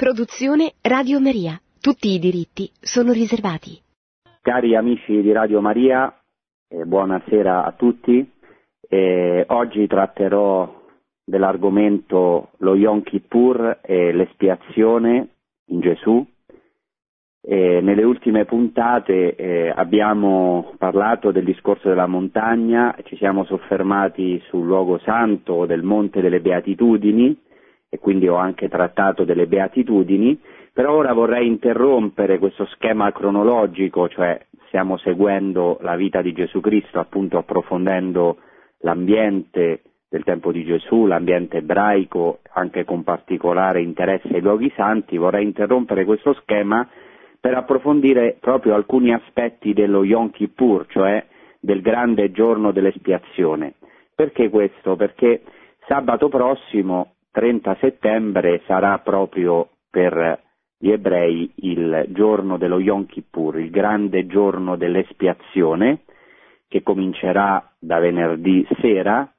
Produzione Radio Maria. Tutti i diritti sono riservati. Cari amici di Radio Maria, eh, buonasera a tutti. Eh, oggi tratterò dell'argomento lo Yom Kippur e l'espiazione in Gesù. Eh, nelle ultime puntate eh, abbiamo parlato del discorso della montagna, ci siamo soffermati sul luogo santo del Monte delle Beatitudini e quindi ho anche trattato delle beatitudini, però ora vorrei interrompere questo schema cronologico, cioè stiamo seguendo la vita di Gesù Cristo, appunto approfondendo l'ambiente del tempo di Gesù, l'ambiente ebraico, anche con particolare interesse ai luoghi santi, vorrei interrompere questo schema per approfondire proprio alcuni aspetti dello Yom Kippur, cioè del grande giorno dell'espiazione. Perché questo? Perché sabato prossimo 30 settembre sarà proprio per gli ebrei il giorno dello Yom Kippur, il grande giorno dell'espiazione, che comincerà da venerdì sera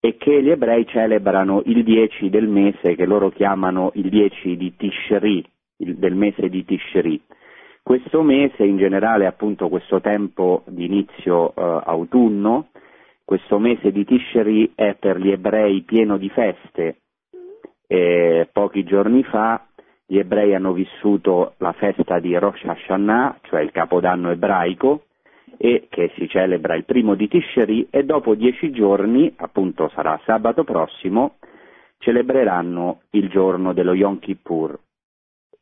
e che gli ebrei celebrano il 10 del mese che loro chiamano il 10 di Tishri, il, del mese di Tishri. Questo mese, in generale appunto questo tempo di inizio eh, autunno, questo mese di Tishri è per gli ebrei pieno di feste, e pochi giorni fa gli ebrei hanno vissuto la festa di Rosh Hashanah, cioè il capodanno ebraico, e che si celebra il primo di Tishri e dopo dieci giorni, appunto sarà sabato prossimo, celebreranno il giorno dello Yom Kippur,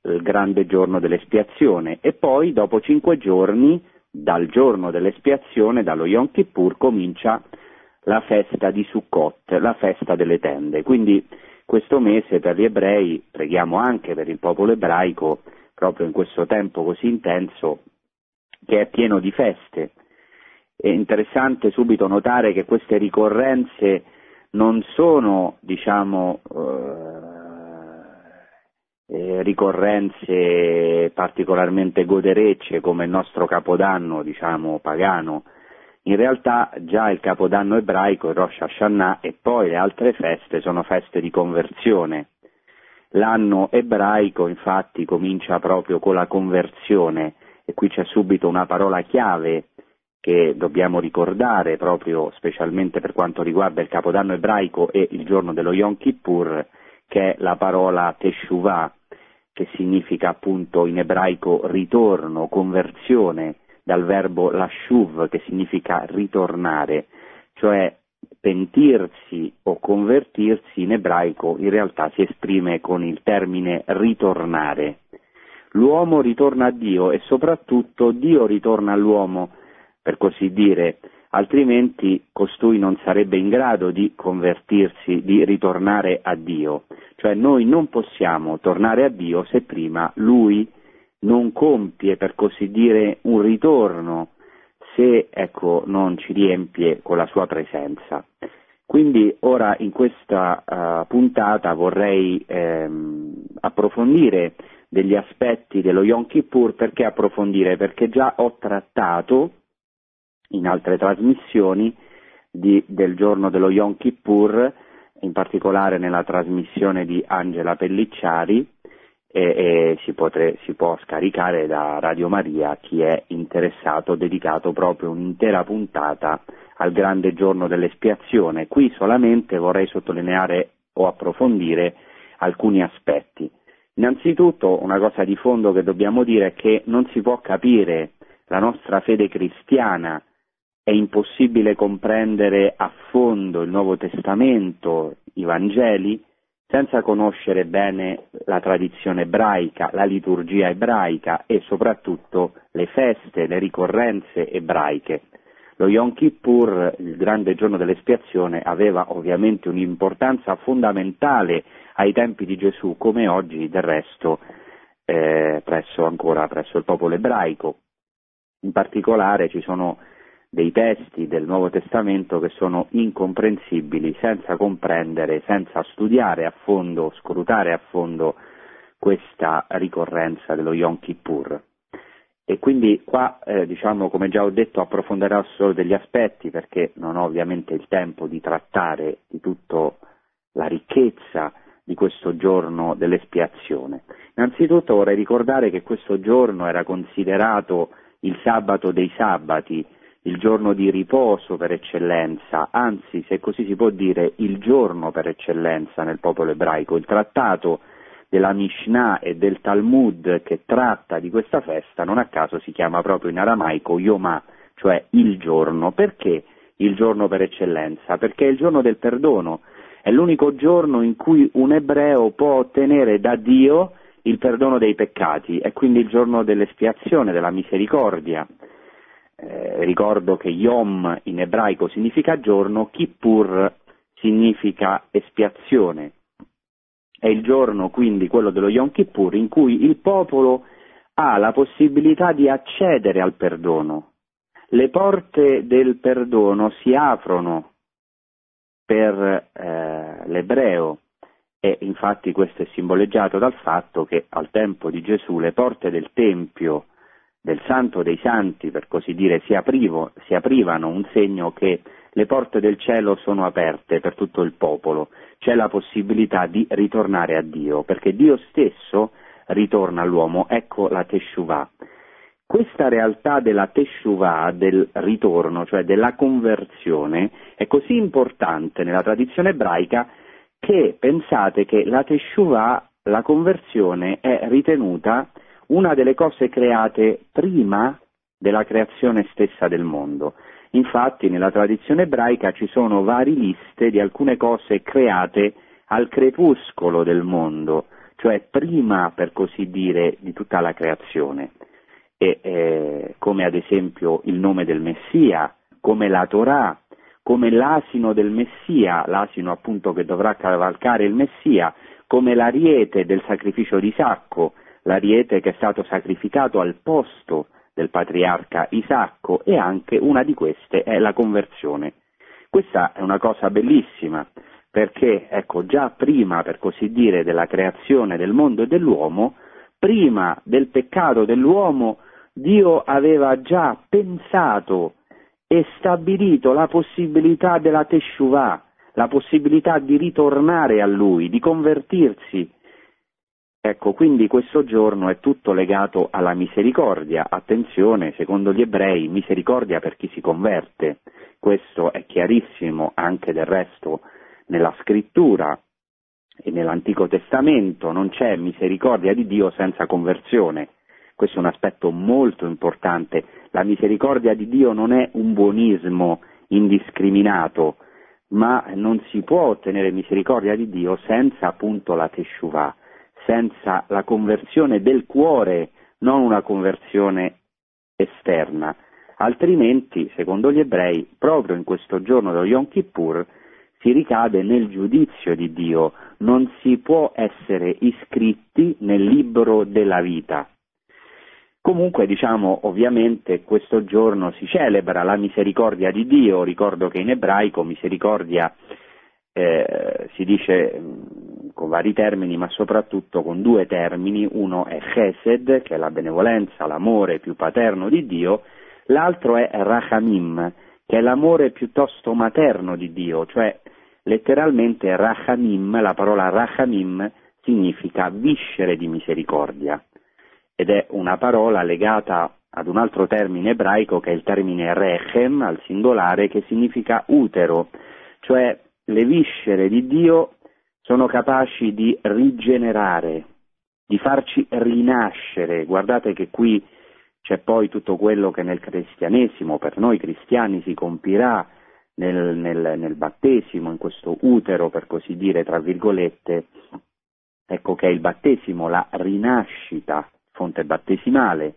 il grande giorno dell'espiazione e poi dopo cinque giorni dal giorno dell'espiazione, dallo Yom Kippur, comincia la festa di Sukkot, la festa delle tende. Quindi questo mese per gli ebrei, preghiamo anche per il popolo ebraico, proprio in questo tempo così intenso, che è pieno di feste. È interessante subito notare che queste ricorrenze non sono, diciamo, eh, eh ricorrenze particolarmente goderecce come il nostro capodanno, diciamo, pagano, in realtà già il capodanno ebraico, il Rosh Hashanah e poi le altre feste sono feste di conversione. L'anno ebraico infatti comincia proprio con la conversione e qui c'è subito una parola chiave che dobbiamo ricordare proprio specialmente per quanto riguarda il capodanno ebraico e il giorno dello Yom Kippur, che è la parola Teshuvah, che significa appunto in ebraico ritorno, conversione, dal verbo lashuv che significa ritornare, cioè pentirsi o convertirsi in ebraico in realtà si esprime con il termine ritornare. L'uomo ritorna a Dio e soprattutto Dio ritorna all'uomo, per così dire, altrimenti costui non sarebbe in grado di convertirsi, di ritornare a Dio. Cioè noi non possiamo tornare a Dio se prima Lui non compie, per così dire, un ritorno se ecco, non ci riempie con la sua presenza. Quindi ora in questa uh, puntata vorrei ehm, approfondire degli aspetti dello Yom Kippur, perché approfondire? Perché già ho trattato in altre trasmissioni di, del giorno dello Yom Kippur, in particolare nella trasmissione di Angela Pellicciari, e, e si, potre, si, può scaricare da Radio Maria chi è interessato, dedicato proprio un'intera puntata al grande giorno dell'espiazione. Qui solamente vorrei sottolineare o approfondire alcuni aspetti. Innanzitutto una cosa di fondo che dobbiamo dire è che non si può capire la nostra fede cristiana, è impossibile comprendere a fondo il Nuovo Testamento, i Vangeli, senza conoscere bene la tradizione ebraica, la liturgia ebraica e soprattutto le feste, le ricorrenze ebraiche. Lo Yom Kippur, il grande giorno dell'espiazione, aveva ovviamente un'importanza fondamentale ai tempi di Gesù, come oggi del resto eh, presso, ancora presso il popolo ebraico. In particolare ci sono dei testi del Nuovo Testamento che sono incomprensibili senza comprendere, senza studiare a fondo, scrutare a fondo questa ricorrenza dello Yom Kippur. E quindi qua, eh, diciamo, come già ho detto, approfondirò solo degli aspetti perché non ho ovviamente il tempo di trattare di tutta la ricchezza di questo giorno dell'espiazione? Innanzitutto vorrei ricordare che questo giorno era considerato il sabato dei sabati, il giorno di riposo per eccellenza, anzi, se così si può dire, il giorno per eccellenza nel popolo ebraico. Il trattato della Mishnah e del Talmud che tratta di questa festa non a caso si chiama proprio in aramaico Yomah, cioè il giorno. Perché il giorno per eccellenza? Perché è il giorno del perdono, è l'unico giorno in cui un ebreo può ottenere da Dio il perdono dei peccati, è quindi il giorno dell'espiazione, della misericordia. Eh, ricordo che Yom in ebraico significa giorno, Kippur significa espiazione. È il giorno quindi quello dello Yom Kippur in cui il popolo ha la possibilità di accedere al perdono. Le porte del perdono si aprono per eh, l'ebreo e infatti questo è simboleggiato dal fatto che al tempo di Gesù le porte del Tempio, del Santo dei Santi, per così dire, si, aprivo, si aprivano, un segno che le porte del cielo sono aperte per tutto il popolo, c'è la possibilità di ritornare a Dio, perché Dio stesso ritorna all'uomo, ecco la Teshuvah. Questa realtà della Teshuvah, del ritorno, cioè della conversione, è così importante nella tradizione ebraica che pensate che la Teshuvah, la conversione, è ritenuta una delle cose create prima della creazione stessa del mondo. Infatti nella tradizione ebraica ci sono varie liste di alcune cose create al crepuscolo del mondo, cioè prima, per così dire, di tutta la creazione, e, eh, come ad esempio il nome del Messia, come la Torah, come l'asino del Messia, l'asino appunto che dovrà cavalcare il Messia, come l'ariete del sacrificio di Isacco, l'ariete che è stato sacrificato al posto del patriarca Isacco e anche una di queste è la conversione. Questa è una cosa bellissima perché, ecco, già prima, per così dire, della creazione del mondo e dell'uomo, prima del peccato dell'uomo, Dio aveva già pensato e stabilito la possibilità della Teshuvah, la possibilità di ritornare a Lui, di convertirsi, Ecco, quindi questo giorno è tutto legato alla misericordia. Attenzione, secondo gli ebrei, misericordia per chi si converte. Questo è chiarissimo anche del resto nella scrittura e nell'Antico Testamento. Non c'è misericordia di Dio senza conversione. Questo è un aspetto molto importante. La misericordia di Dio non è un buonismo indiscriminato, ma non si può ottenere misericordia di Dio senza appunto la Teshuvah senza la conversione del cuore, non una conversione esterna. Altrimenti, secondo gli ebrei, proprio in questo giorno dello Yom Kippur si ricade nel giudizio di Dio, non si può essere iscritti nel libro della vita. Comunque, diciamo, ovviamente questo giorno si celebra la misericordia di Dio, ricordo che in ebraico misericordia eh, si dice con vari termini, ma soprattutto con due termini, uno è Chesed, che è la benevolenza, l'amore più paterno di Dio, l'altro è Rachamim, che è l'amore piuttosto materno di Dio, cioè letteralmente Rachamim, la parola Rachamim significa viscere di misericordia. Ed è una parola legata ad un altro termine ebraico che è il termine Rechem al singolare che significa utero, cioè le viscere di Dio sono capaci di rigenerare, di farci rinascere. Guardate che qui c'è poi tutto quello che nel cristianesimo, per noi cristiani, si compirà nel, nel, nel battesimo, in questo utero, per così dire, tra virgolette, ecco che è il battesimo, la rinascita, fonte battesimale,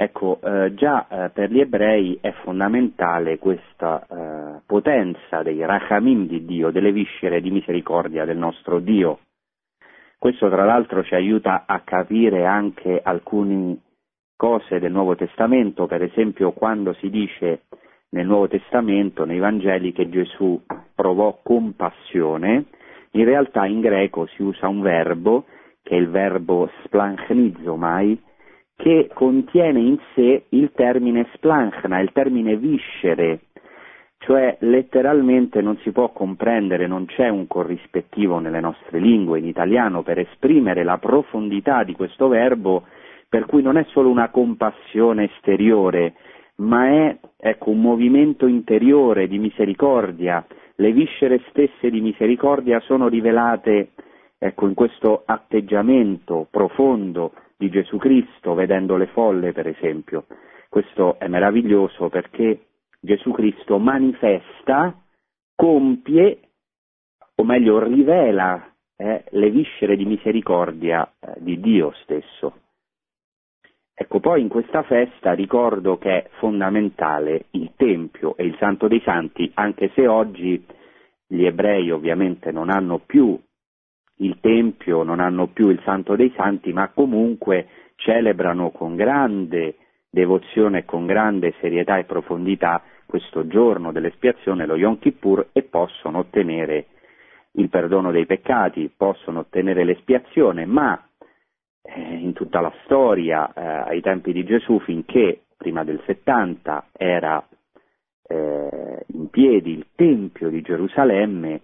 Ecco, eh, già eh, per gli ebrei è fondamentale questa eh, potenza dei rachamim di Dio, delle viscere di misericordia del nostro Dio. Questo tra l'altro ci aiuta a capire anche alcune cose del Nuovo Testamento, per esempio quando si dice nel Nuovo Testamento, nei Vangeli, che Gesù provò compassione, in realtà in greco si usa un verbo, che è il verbo splanchnizzomai, che contiene in sé il termine splanchna, il termine viscere, cioè letteralmente non si può comprendere, non c'è un corrispettivo nelle nostre lingue in italiano per esprimere la profondità di questo verbo, per cui non è solo una compassione esteriore, ma è ecco, un movimento interiore di misericordia. Le viscere stesse di misericordia sono rivelate ecco, in questo atteggiamento profondo di Gesù Cristo, vedendo le folle per esempio. Questo è meraviglioso perché Gesù Cristo manifesta, compie, o meglio rivela eh, le viscere di misericordia eh, di Dio stesso. Ecco, poi in questa festa ricordo che è fondamentale il Tempio e il Santo dei Santi, anche se oggi gli ebrei ovviamente non hanno più il Tempio, non hanno più il Santo dei Santi, ma comunque celebrano con grande devozione con grande serietà e profondità questo giorno dell'espiazione, lo Yom Kippur, e possono ottenere il perdono dei peccati, possono ottenere l'espiazione, ma eh, in tutta la storia, eh, ai tempi di Gesù, finché prima del 70 era eh, in piedi il Tempio di Gerusalemme,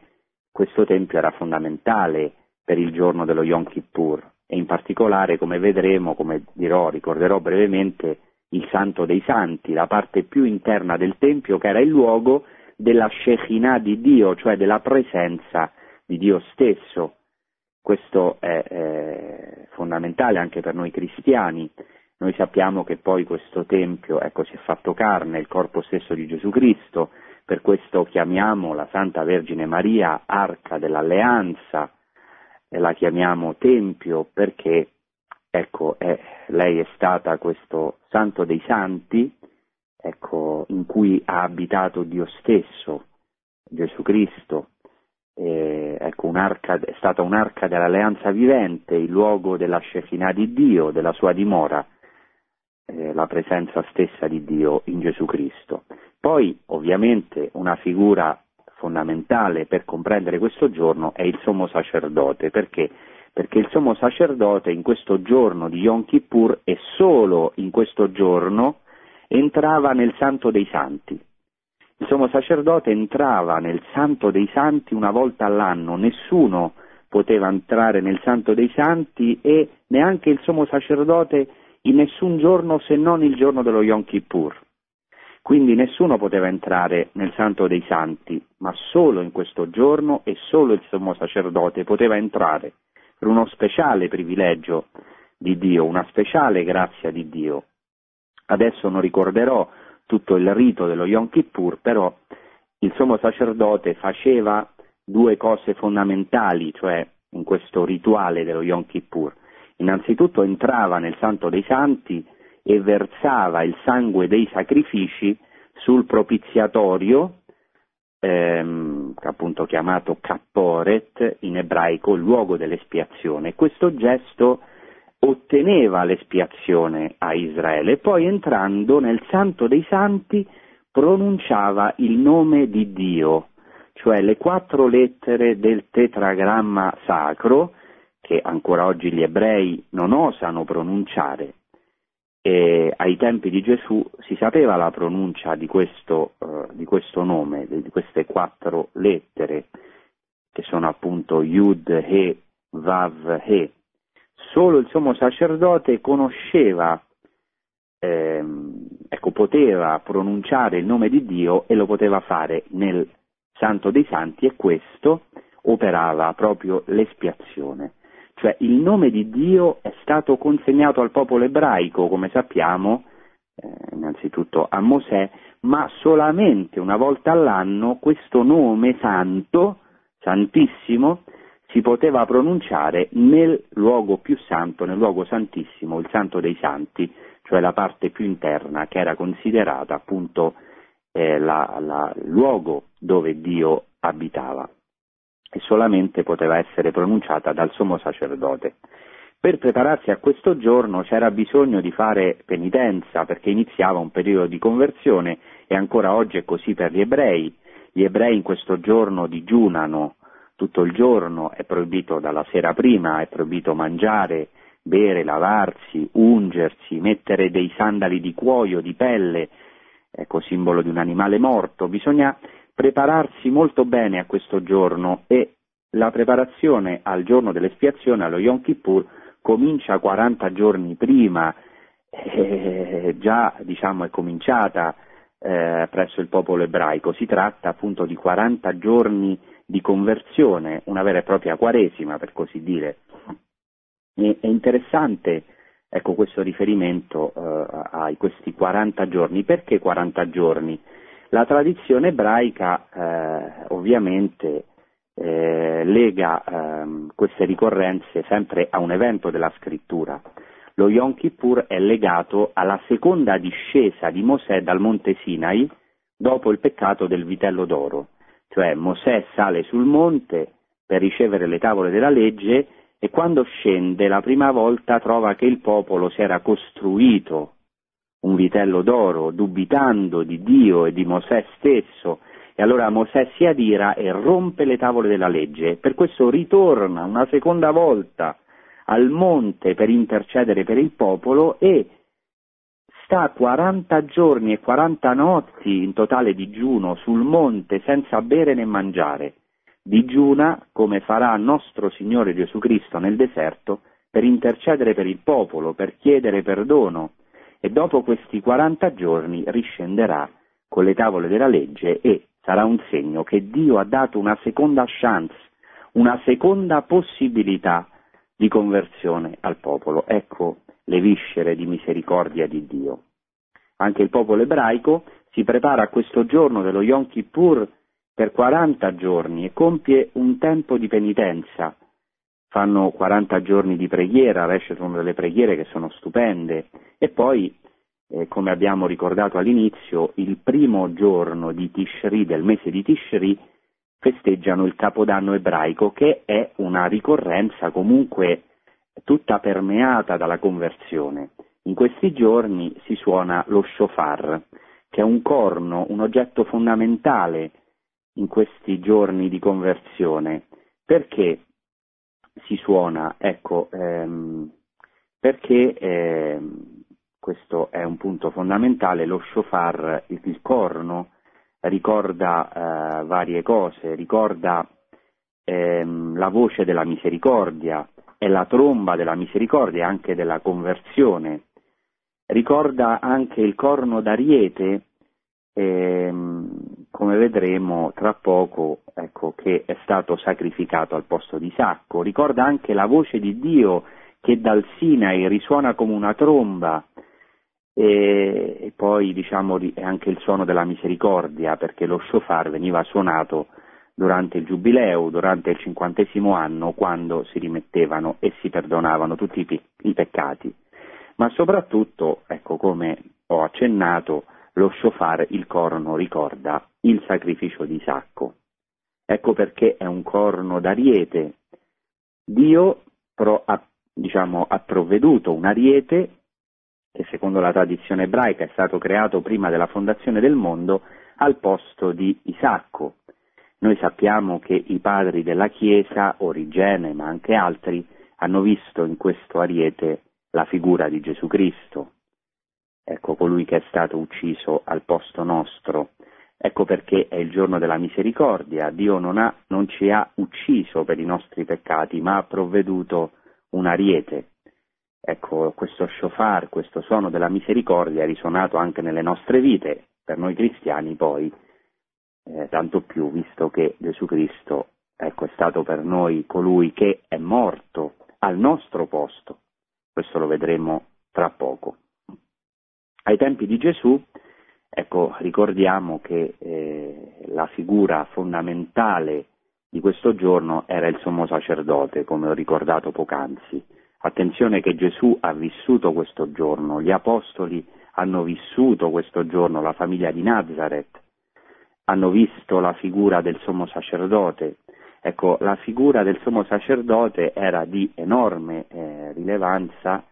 questo Tempio era fondamentale per il giorno dello Yom Kippur e in particolare, come vedremo, come dirò, ricorderò brevemente, il Santo dei Santi, la parte più interna del Tempio che era il luogo della Shekinah di Dio, cioè della presenza di Dio stesso. Questo è, è fondamentale anche per noi cristiani. Noi sappiamo che poi questo Tempio ecco, si è fatto carne, il corpo stesso di Gesù Cristo, per questo chiamiamo la Santa Vergine Maria Arca dell'Alleanza, la chiamiamo Tempio perché ecco, è, lei è stata questo Santo dei Santi, ecco, in cui ha abitato Dio stesso, Gesù Cristo, eh, ecco, è stata un'arca dell'alleanza vivente, il luogo della Shekinah di Dio, della sua dimora, eh, la presenza stessa di Dio in Gesù Cristo. Poi, ovviamente, una figura fondamentale per comprendere questo giorno è il sommo sacerdote, perché? Perché il sommo sacerdote in questo giorno di Yom Kippur e solo in questo giorno entrava nel Santo dei Santi. Il sommo sacerdote entrava nel Santo dei Santi una volta all'anno, nessuno poteva entrare nel Santo dei Santi e neanche il sommo sacerdote in nessun giorno se non il giorno dello Yom Kippur. Quindi nessuno poteva entrare nel Santo dei Santi, ma solo in questo giorno e solo il sommo sacerdote poteva entrare per uno speciale privilegio di Dio, una speciale grazia di Dio. Adesso non ricorderò tutto il rito dello Yom Kippur, però il sommo sacerdote faceva due cose fondamentali, cioè in questo rituale dello Yom Kippur. Innanzitutto entrava nel Santo dei Santi e versava il sangue dei sacrifici sul propiziatorio, ehm, appunto chiamato Kapporet in ebraico, luogo dell'espiazione. Questo gesto otteneva l'espiazione a Israele, poi entrando nel Santo dei Santi pronunciava il nome di Dio, cioè le quattro lettere del tetragramma sacro, che ancora oggi gli ebrei non osano pronunciare. E ai tempi di Gesù si sapeva la pronuncia di questo, uh, di questo nome, di queste quattro lettere, che sono appunto Yud, He, Vav, He, solo il sommo sacerdote conosceva, ehm, ecco, poteva pronunciare il nome di Dio e lo poteva fare nel Santo dei Santi e questo operava proprio l'espiazione. Cioè il nome di Dio è stato consegnato al popolo ebraico, come sappiamo, eh, innanzitutto a Mosè, ma solamente una volta all'anno questo nome santo, santissimo, si poteva pronunciare nel luogo più santo, nel luogo santissimo, il santo dei santi, cioè la parte più interna che era considerata appunto eh, il luogo dove Dio abitava e solamente poteva essere pronunciata dal sommo sacerdote. Per prepararsi a questo giorno c'era bisogno di fare penitenza perché iniziava un periodo di conversione e ancora oggi è così per gli ebrei. Gli ebrei in questo giorno digiunano tutto il giorno, è proibito dalla sera prima, è proibito mangiare, bere, lavarsi, ungersi, mettere dei sandali di cuoio, di pelle, ecco, simbolo di un animale morto. Bisogna prepararsi molto bene a questo giorno e la preparazione al giorno dell'espiazione, allo Yom Kippur, comincia 40 giorni prima, eh, già diciamo, è cominciata eh, presso il popolo ebraico. Si tratta appunto di 40 giorni di conversione, una vera e propria quaresima per così dire. E, è interessante ecco, questo riferimento eh, a questi 40 giorni. Perché 40 giorni? La tradizione ebraica eh, ovviamente eh, lega ehm, queste ricorrenze sempre a un evento della scrittura. Lo Yom Kippur è legato alla seconda discesa di Mosè dal monte Sinai dopo il peccato del vitello d'oro, cioè Mosè sale sul monte per ricevere le tavole della legge e quando scende la prima volta trova che il popolo si era costruito un vitello d'oro, dubitando di Dio e di Mosè stesso, e allora Mosè si adira e rompe le tavole della legge, per questo ritorna una seconda volta al monte per intercedere per il popolo e sta 40 giorni e 40 notti in totale digiuno sul monte senza bere né mangiare. Digiuna come farà nostro Signore Gesù Cristo nel deserto per intercedere per il popolo, per chiedere perdono e dopo questi 40 giorni riscenderà con le tavole della legge e sarà un segno che Dio ha dato una seconda chance, una seconda possibilità di conversione al popolo. Ecco le viscere di misericordia di Dio. Anche il popolo ebraico si prepara a questo giorno dello Yom Kippur per 40 giorni e compie un tempo di penitenza. Fanno 40 giorni di preghiera, Resh sono delle preghiere che sono stupende e poi, eh, come abbiamo ricordato all'inizio, il primo giorno di Tishri, del mese di Tishri, festeggiano il Capodanno ebraico, che è una ricorrenza comunque tutta permeata dalla conversione. In questi giorni si suona lo shofar, che è un corno, un oggetto fondamentale in questi giorni di conversione. Perché si suona? Ecco, ehm, perché ehm, questo è un punto fondamentale, lo shofar, il, il corno, ricorda eh, varie cose, ricorda ehm, la voce della misericordia, è la tromba della misericordia, anche della conversione, ricorda anche il corno d'ariete, ehm, come vedremo tra poco, ecco, che è stato sacrificato al posto di Sacco, ricorda anche la voce di Dio che dal Sinai risuona come una tromba, e, e poi diciamo anche il suono della misericordia, perché lo shofar veniva suonato durante il giubileo, durante il cinquantesimo anno, quando si rimettevano e si perdonavano tutti i, i peccati. Ma soprattutto, ecco come ho accennato, lo shofar, il corno, ricorda il sacrificio di Isacco. Ecco perché è un corno d'ariete. Dio pro, ha, diciamo, ha provveduto un ariete che secondo la tradizione ebraica è stato creato prima della fondazione del mondo, al posto di Isacco. Noi sappiamo che i padri della Chiesa, Origene ma anche altri, hanno visto in questo ariete la figura di Gesù Cristo, ecco colui che è stato ucciso al posto nostro. Ecco perché è il giorno della misericordia, Dio non, ha, non ci ha ucciso per i nostri peccati, ma ha provveduto un ariete Ecco, questo shofar, questo suono della misericordia è risuonato anche nelle nostre vite, per noi cristiani poi, eh, tanto più visto che Gesù Cristo ecco, è stato per noi colui che è morto al nostro posto. Questo lo vedremo tra poco. Ai tempi di Gesù, ecco, ricordiamo che eh, la figura fondamentale di questo giorno era il sommo sacerdote, come ho ricordato poc'anzi Attenzione che Gesù ha vissuto questo giorno, gli apostoli hanno vissuto questo giorno, la famiglia di Nazareth, hanno visto la figura del sommo sacerdote. Ecco, la figura del sommo sacerdote era di enorme eh, rilevanza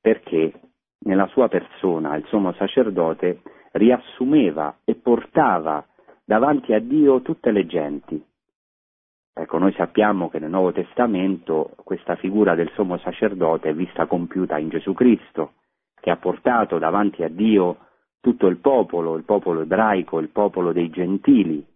perché nella sua persona il sommo sacerdote riassumeva e portava davanti a Dio tutte le genti, Ecco, noi sappiamo che nel Nuovo Testamento questa figura del sommo sacerdote è vista compiuta in Gesù Cristo, che ha portato davanti a Dio tutto il popolo, il popolo ebraico, il popolo dei gentili.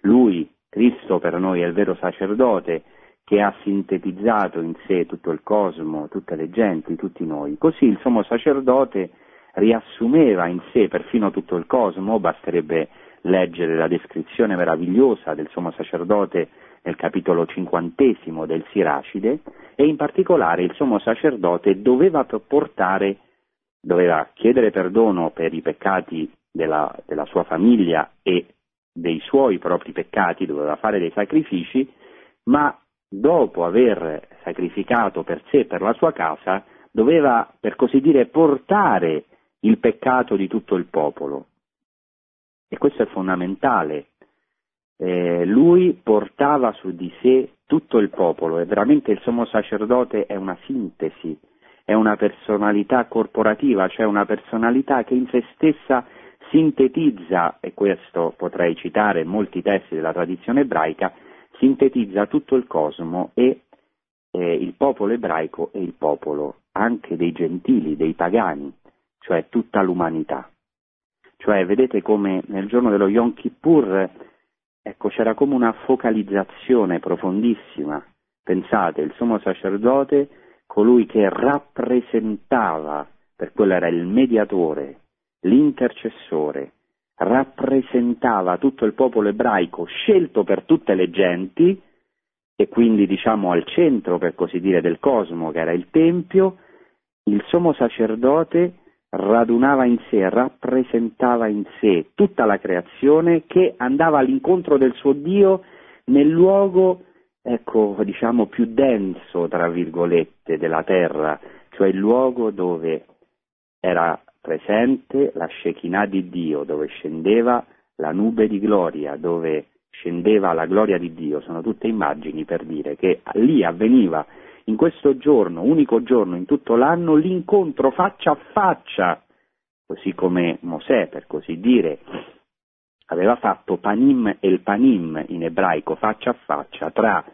Lui, Cristo per noi è il vero sacerdote che ha sintetizzato in sé tutto il cosmo, tutte le genti, tutti noi. Così il sommo sacerdote riassumeva in sé perfino tutto il cosmo, basterebbe leggere la descrizione meravigliosa del sommo sacerdote nel capitolo cinquantesimo del Siracide e in particolare il sommo sacerdote doveva portare, doveva chiedere perdono per i peccati della, della sua famiglia e dei suoi propri peccati, doveva fare dei sacrifici, ma dopo aver sacrificato per sé e per la sua casa, doveva, per così dire, portare il peccato di tutto il popolo. E questo è fondamentale. Eh, lui portava su di sé tutto il popolo e veramente il sommo sacerdote è una sintesi, è una personalità corporativa, cioè una personalità che in se stessa sintetizza, e questo potrei citare molti testi della tradizione ebraica, sintetizza tutto il cosmo e eh, il popolo ebraico e il popolo anche dei gentili, dei pagani, cioè tutta l'umanità. Cioè vedete come nel giorno dello Yom Kippur ecco, c'era come una focalizzazione profondissima. Pensate, il sommo sacerdote, colui che rappresentava, per quello era il mediatore, l'intercessore, rappresentava tutto il popolo ebraico scelto per tutte le genti e quindi diciamo al centro per così dire del cosmo che era il Tempio, il sommo sacerdote radunava in sé, rappresentava in sé tutta la creazione che andava all'incontro del suo Dio nel luogo, ecco, diciamo più denso, tra virgolette, della terra, cioè il luogo dove era presente la Shekinah di Dio, dove scendeva la nube di gloria, dove scendeva la gloria di Dio, sono tutte immagini per dire che lì avveniva in questo giorno, unico giorno in tutto l'anno, l'incontro faccia a faccia, così come Mosè, per così dire, aveva fatto panim e il panim in ebraico, faccia a faccia, tra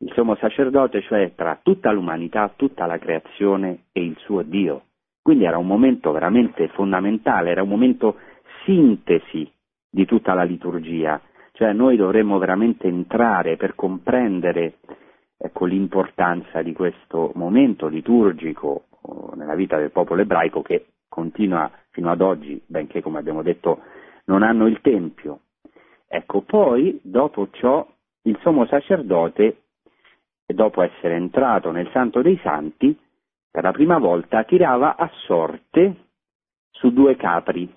il sommo sacerdote, cioè tra tutta l'umanità, tutta la creazione e il suo Dio. Quindi era un momento veramente fondamentale, era un momento sintesi di tutta la liturgia, cioè noi dovremmo veramente entrare per comprendere ecco, l'importanza di questo momento liturgico oh, nella vita del popolo ebraico che continua fino ad oggi, benché come abbiamo detto non hanno il Tempio. Ecco, poi dopo ciò il sommo sacerdote, dopo essere entrato nel Santo dei Santi, per la prima volta tirava a sorte su due capri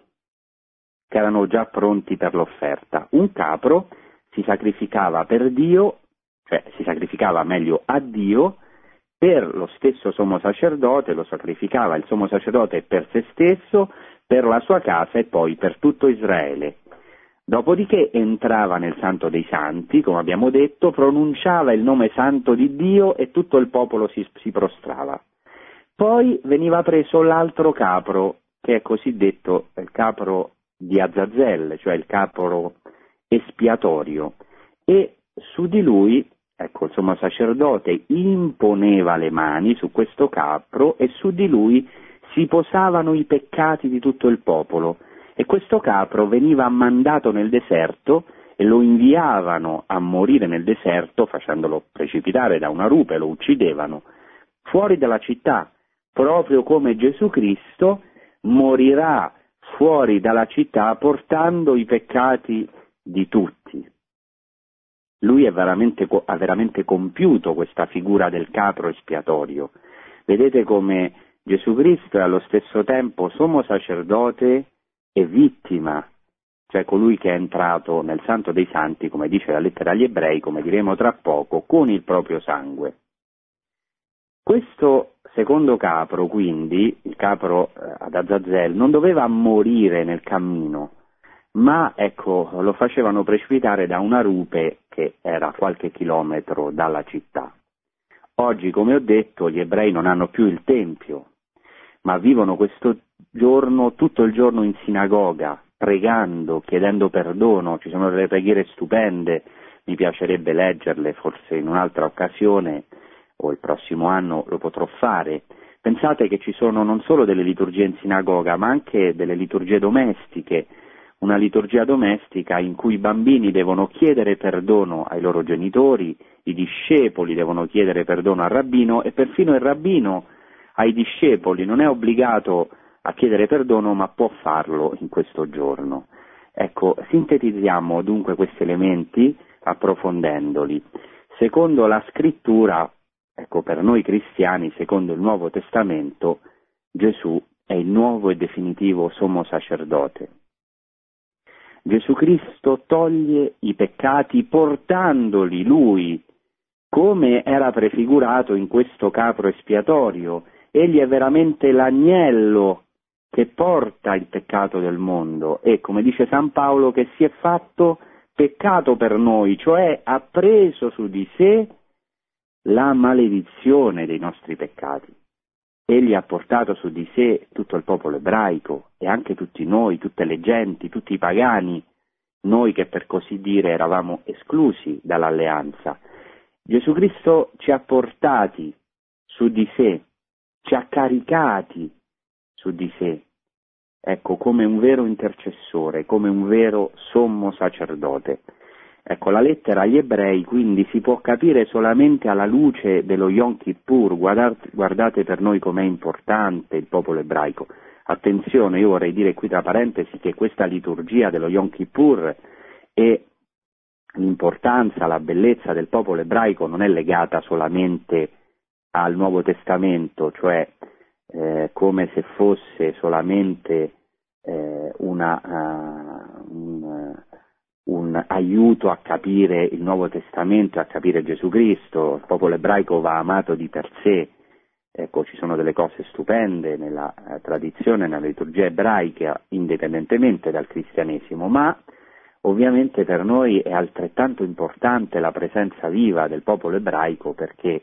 che erano già pronti per l'offerta. Un capro si sacrificava per Dio, cioè si sacrificava meglio a Dio, per lo stesso sommo sacerdote, lo sacrificava il sommo sacerdote per se stesso, per la sua casa e poi per tutto Israele. Dopodiché entrava nel Santo dei Santi, come abbiamo detto, pronunciava il nome santo di Dio e tutto il popolo si, si prostrava. Poi veniva preso l'altro capro, che è cosiddetto il capro di Azazel, cioè il capro espiatorio, e su di lui, ecco, il sacerdote imponeva le mani su questo capro e su di lui si posavano i peccati di tutto il popolo e questo capro veniva mandato nel deserto e lo inviavano a morire nel deserto facendolo precipitare da una rupe, lo uccidevano, fuori dalla città, proprio come Gesù Cristo morirà fuori dalla città portando i peccati di tutti. Lui veramente, ha veramente compiuto questa figura del capro espiatorio. Vedete come Gesù Cristo è allo stesso tempo sommo sacerdote e vittima, cioè colui che è entrato nel Santo dei Santi, come dice la lettera agli ebrei, come diremo tra poco, con il proprio sangue. Questo secondo capro, quindi, il capro eh, ad Azazel, non doveva morire nel cammino, ma ecco, lo facevano precipitare da una rupe che era qualche chilometro dalla città. Oggi, come ho detto, gli ebrei non hanno più il Tempio, ma vivono questo giorno tutto il giorno in sinagoga, pregando, chiedendo perdono, ci sono delle preghiere stupende, mi piacerebbe leggerle forse in un'altra occasione, o il prossimo anno lo potrò fare, Pensate che ci sono non solo delle liturgie in sinagoga, ma anche delle liturgie domestiche, una liturgia domestica in cui i bambini devono chiedere perdono ai loro genitori, i discepoli devono chiedere perdono al rabbino e perfino il rabbino ai discepoli non è obbligato a chiedere perdono ma può farlo in questo giorno. Ecco, sintetizziamo dunque questi elementi approfondendoli. Secondo la scrittura, ecco, per noi cristiani, secondo il Nuovo Testamento, Gesù è il nuovo e definitivo sommo sacerdote. Gesù Cristo toglie i peccati portandoli lui, come era prefigurato in questo capro espiatorio. Egli è veramente l'agnello che porta il peccato del mondo e, come dice San Paolo, che si è fatto peccato per noi, cioè ha preso su di sé la maledizione dei nostri peccati. Egli ha portato su di sé tutto il popolo ebraico e anche tutti noi, tutte le genti, tutti i pagani, noi che per così dire eravamo esclusi dall'alleanza. Gesù Cristo ci ha portati su di sé, ci ha caricati su di sé, ecco, come un vero intercessore, come un vero sommo sacerdote. Ecco, la lettera agli ebrei quindi si può capire solamente alla luce dello Yom Kippur, guardate, guardate per noi com'è importante il popolo ebraico. Attenzione, io vorrei dire qui tra parentesi che questa liturgia dello Yom Kippur e l'importanza, la bellezza del popolo ebraico non è legata solamente al Nuovo Testamento, cioè eh, come se fosse solamente eh, una, uh, un, aiuto a capire il Nuovo Testamento, a capire Gesù Cristo, il popolo ebraico va amato di per sé, ecco ci sono delle cose stupende nella eh, tradizione, nella liturgia ebraica, indipendentemente dal cristianesimo, ma ovviamente per noi è altrettanto importante la presenza viva del popolo ebraico perché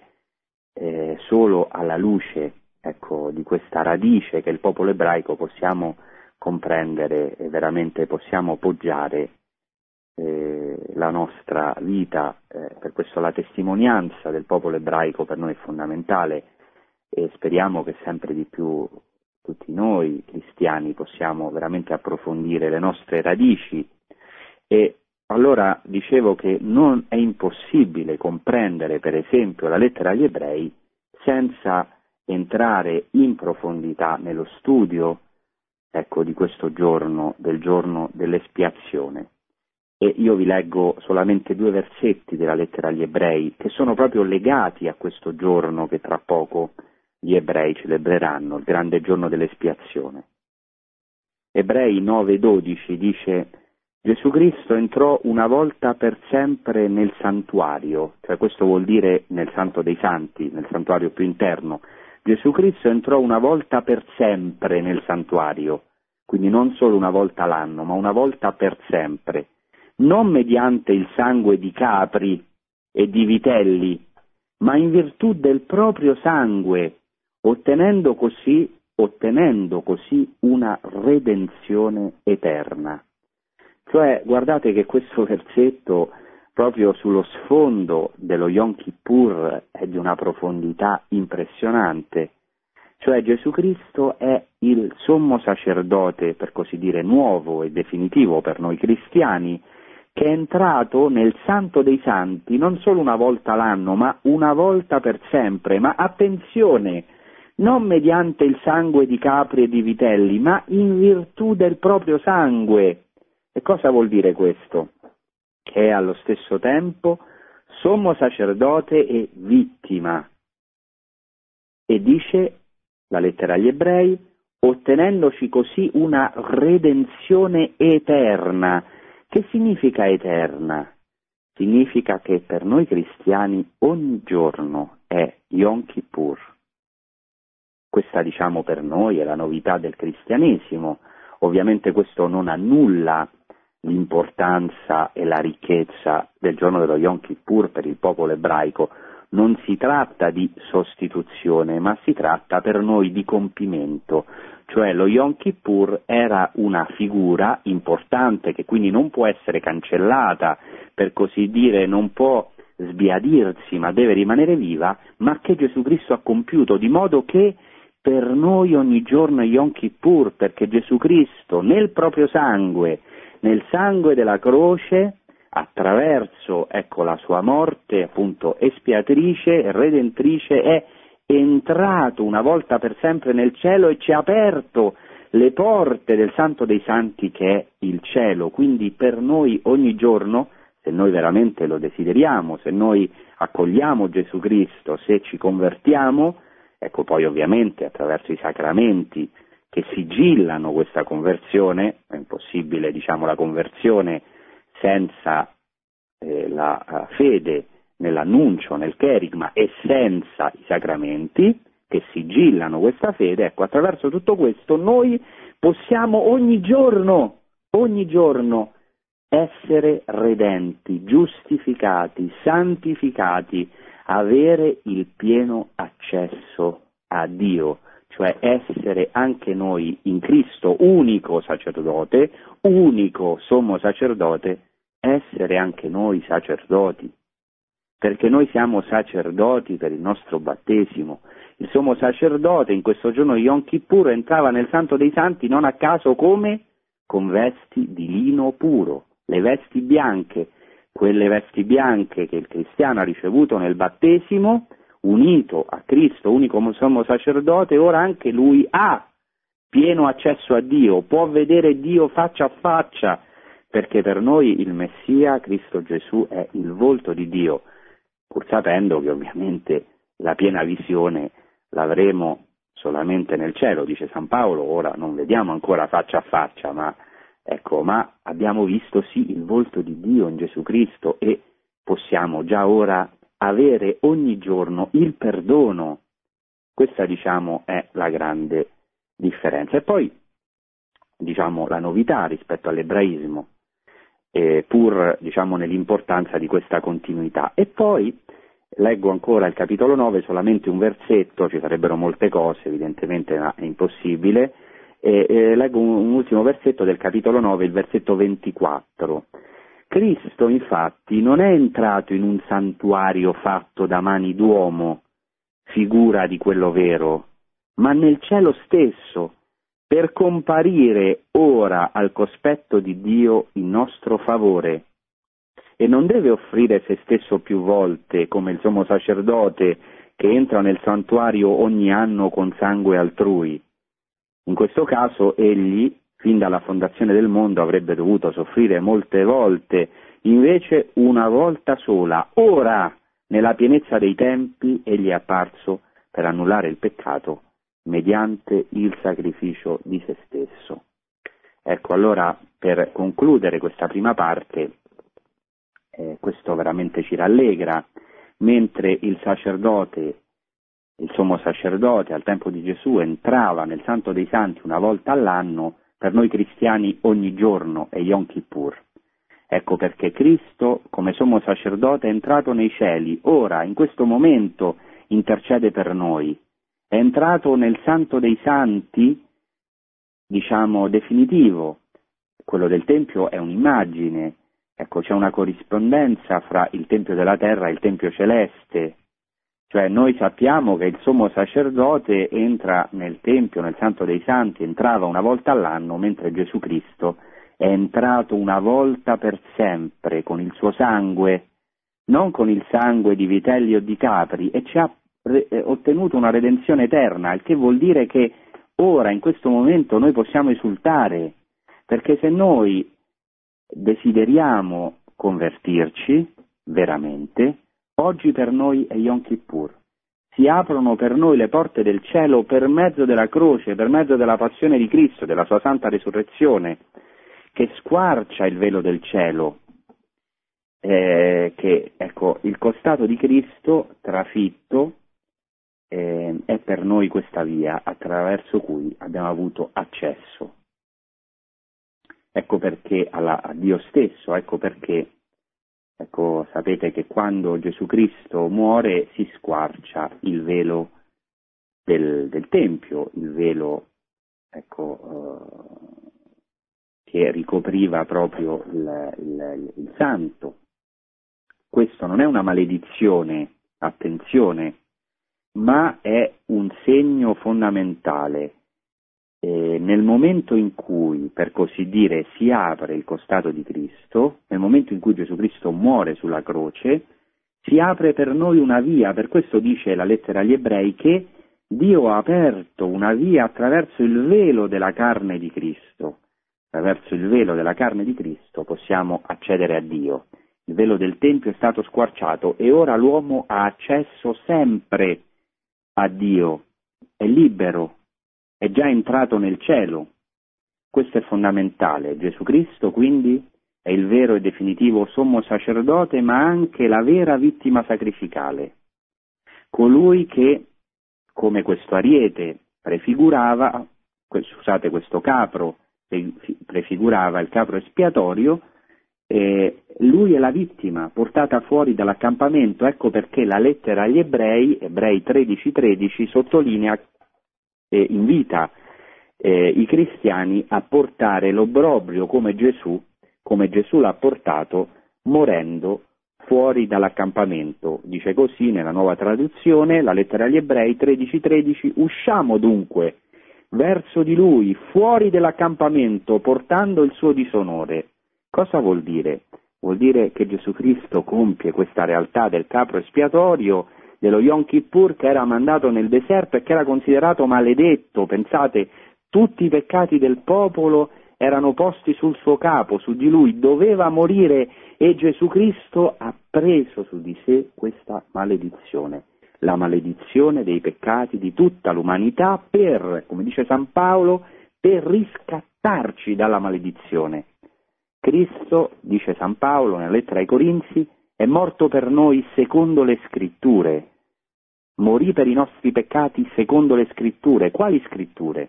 eh, solo alla luce ecco, di questa radice che è il popolo ebraico possiamo comprendere e veramente possiamo poggiare eh, la nostra vita, eh, per questo la testimonianza del popolo ebraico per noi è fondamentale e speriamo che sempre di più tutti noi cristiani possiamo veramente approfondire le nostre radici e allora dicevo che non è impossibile comprendere per esempio la lettera agli ebrei senza entrare in profondità nello studio ecco, di questo giorno, del giorno dell'espiazione. E io vi leggo solamente due versetti della lettera agli ebrei che sono proprio legati a questo giorno che tra poco gli ebrei celebreranno, il grande giorno dell'espiazione. Ebrei 9:12 dice Gesù Cristo entrò una volta per sempre nel santuario, cioè questo vuol dire nel santo dei santi, nel santuario più interno, Gesù Cristo entrò una volta per sempre nel santuario, quindi non solo una volta l'anno, ma una volta per sempre, non mediante il sangue di capri e di vitelli, ma in virtù del proprio sangue, ottenendo così, ottenendo così una redenzione eterna. Cioè, guardate che questo versetto proprio sullo sfondo dello Yom Kippur è di una profondità impressionante. Cioè Gesù Cristo è il sommo sacerdote, per così dire, nuovo e definitivo per noi cristiani, che è entrato nel Santo dei Santi non solo una volta l'anno, ma una volta per sempre. Ma attenzione, non mediante il sangue di capri e di vitelli, ma in virtù del proprio sangue. E cosa vuol dire questo? che è allo stesso tempo sommo sacerdote e vittima. E dice la lettera agli ebrei, ottenendoci così una redenzione eterna. Che significa eterna? Significa che per noi cristiani ogni giorno è Yom Kippur. Questa diciamo per noi è la novità del cristianesimo. Ovviamente questo non annulla l'importanza e la ricchezza del giorno dello Yom Kippur per il popolo ebraico. Non si tratta di sostituzione, ma si tratta per noi di compimento, cioè lo Yom Kippur era una figura importante che quindi non può essere cancellata, per così dire, non può sbiadirsi, ma deve rimanere viva, ma che Gesù Cristo ha compiuto, di modo che per noi ogni giorno Yom Kippur, perché Gesù Cristo nel proprio sangue, nel sangue della croce, attraverso ecco, la sua morte appunto espiatrice redentrice, è entrato una volta per sempre nel cielo e ci ha aperto le porte del Santo dei Santi che è il cielo. Quindi per noi ogni giorno, se noi veramente lo desideriamo, se noi accogliamo Gesù Cristo, se ci convertiamo, ecco poi ovviamente attraverso i sacramenti che sigillano questa conversione, è impossibile diciamo la conversione senza eh, la uh, fede nell'annuncio, nel cherigma e senza i sacramenti che sigillano questa fede, ecco attraverso tutto questo noi possiamo ogni giorno, ogni giorno essere redenti, giustificati, santificati, avere il pieno accesso a Dio, cioè essere anche noi in Cristo unico sacerdote, unico sommo sacerdote, essere anche noi sacerdoti, perché noi siamo sacerdoti per il nostro battesimo. Il sommo sacerdote in questo giorno Yom Kippur entrava nel Santo dei Santi non a caso come con vesti di lino puro, le vesti bianche, quelle vesti bianche che il cristiano ha ricevuto nel battesimo, unito a Cristo, unico sommo sacerdote, ora anche lui ha pieno accesso a Dio, può vedere Dio faccia a faccia, perché per noi il Messia, Cristo Gesù, è il volto di Dio, pur sapendo che ovviamente la piena visione l'avremo solamente nel cielo, dice San Paolo, ora non vediamo ancora faccia a faccia, ma Ecco, ma abbiamo visto sì il volto di Dio in Gesù Cristo e possiamo già ora avere ogni giorno il perdono. Questa diciamo è la grande differenza. E poi diciamo la novità rispetto all'ebraismo, eh, pur diciamo nell'importanza di questa continuità. E poi leggo ancora il capitolo 9, solamente un versetto, ci sarebbero molte cose, evidentemente ma è impossibile e, eh, leggo un, un ultimo versetto del capitolo 9, il versetto 24. Cristo infatti non è entrato in un santuario fatto da mani d'uomo, figura di quello vero, ma nel cielo stesso, per comparire ora al cospetto di Dio in nostro favore. E non deve offrire se stesso più volte, come il sommo sacerdote che entra nel santuario ogni anno con sangue altrui, in questo caso egli, fin dalla fondazione del mondo, avrebbe dovuto soffrire molte volte, invece una volta sola. Ora, nella pienezza dei tempi, egli è apparso per annullare il peccato mediante il sacrificio di se stesso. Ecco, allora, per concludere questa prima parte, eh, questo veramente ci rallegra, mentre il sacerdote il sommo sacerdote al tempo di Gesù entrava nel Santo dei Santi una volta all'anno, per noi cristiani ogni giorno è Yom Kippur. Ecco perché Cristo, come sommo sacerdote, è entrato nei cieli, ora, in questo momento, intercede per noi. È entrato nel Santo dei Santi, diciamo, definitivo. Quello del Tempio è un'immagine, ecco, c'è una corrispondenza fra il Tempio della terra e il Tempio celeste, cioè noi sappiamo che il sommo sacerdote entra nel Tempio, nel Santo dei Santi, entrava una volta all'anno, mentre Gesù Cristo è entrato una volta per sempre con il suo sangue, non con il sangue di vitelli o di capri, e ci ha eh, ottenuto una redenzione eterna, il che vuol dire che ora, in questo momento, noi possiamo esultare, perché se noi desideriamo convertirci veramente, Oggi per noi è Yom Kippur. Si aprono per noi le porte del cielo per mezzo della croce, per mezzo della passione di Cristo, della sua santa resurrezione, che squarcia il velo del cielo, eh, che ecco, il costato di Cristo trafitto eh, è per noi questa via attraverso cui abbiamo avuto accesso. Ecco perché alla, a Dio stesso, ecco perché Ecco, sapete che quando Gesù Cristo muore si squarcia il velo del, del Tempio, il velo ecco, eh, che ricopriva proprio il, il, il Santo. Questo non è una maledizione, attenzione, ma è un segno fondamentale. Eh, nel momento in cui, per così dire, si apre il costato di Cristo, nel momento in cui Gesù Cristo muore sulla croce, si apre per noi una via, per questo dice la lettera agli ebrei che Dio ha aperto una via attraverso il velo della carne di Cristo. Attraverso il velo della carne di Cristo possiamo accedere a Dio. Il velo del Tempio è stato squarciato e ora l'uomo ha accesso sempre a Dio, è libero, è già entrato nel cielo. Questo è fondamentale. Gesù Cristo quindi è il vero e definitivo sommo sacerdote, ma anche la vera vittima sacrificale. Colui che come questo ariete prefigurava, scusate, questo capro prefigurava il capro espiatorio, eh, lui è la vittima portata fuori dall'accampamento, ecco perché la lettera agli ebrei, ebrei 13:13, 13, sottolinea, eh, invita eh, i cristiani a portare l'obbrobrio come Gesù, come Gesù l'ha portato morendo fuori dall'accampamento. Dice così nella nuova traduzione, la lettera agli ebrei 13:13, 13, usciamo dunque verso di lui, fuori dell'accampamento, portando il suo disonore. Cosa vuol dire? Vuol dire che Gesù Cristo compie questa realtà del capro espiatorio, dello Yom Kippur che era mandato nel deserto e che era considerato maledetto. Pensate, tutti i peccati del popolo erano posti sul suo capo, su di lui, doveva morire e Gesù Cristo ha preso su di sé questa maledizione, la maledizione dei peccati di tutta l'umanità per, come dice San Paolo, per riscattarci dalla maledizione. Cristo, dice San Paolo nella lettera ai Corinzi, è morto per noi secondo le scritture, morì per i nostri peccati secondo le scritture. Quali scritture?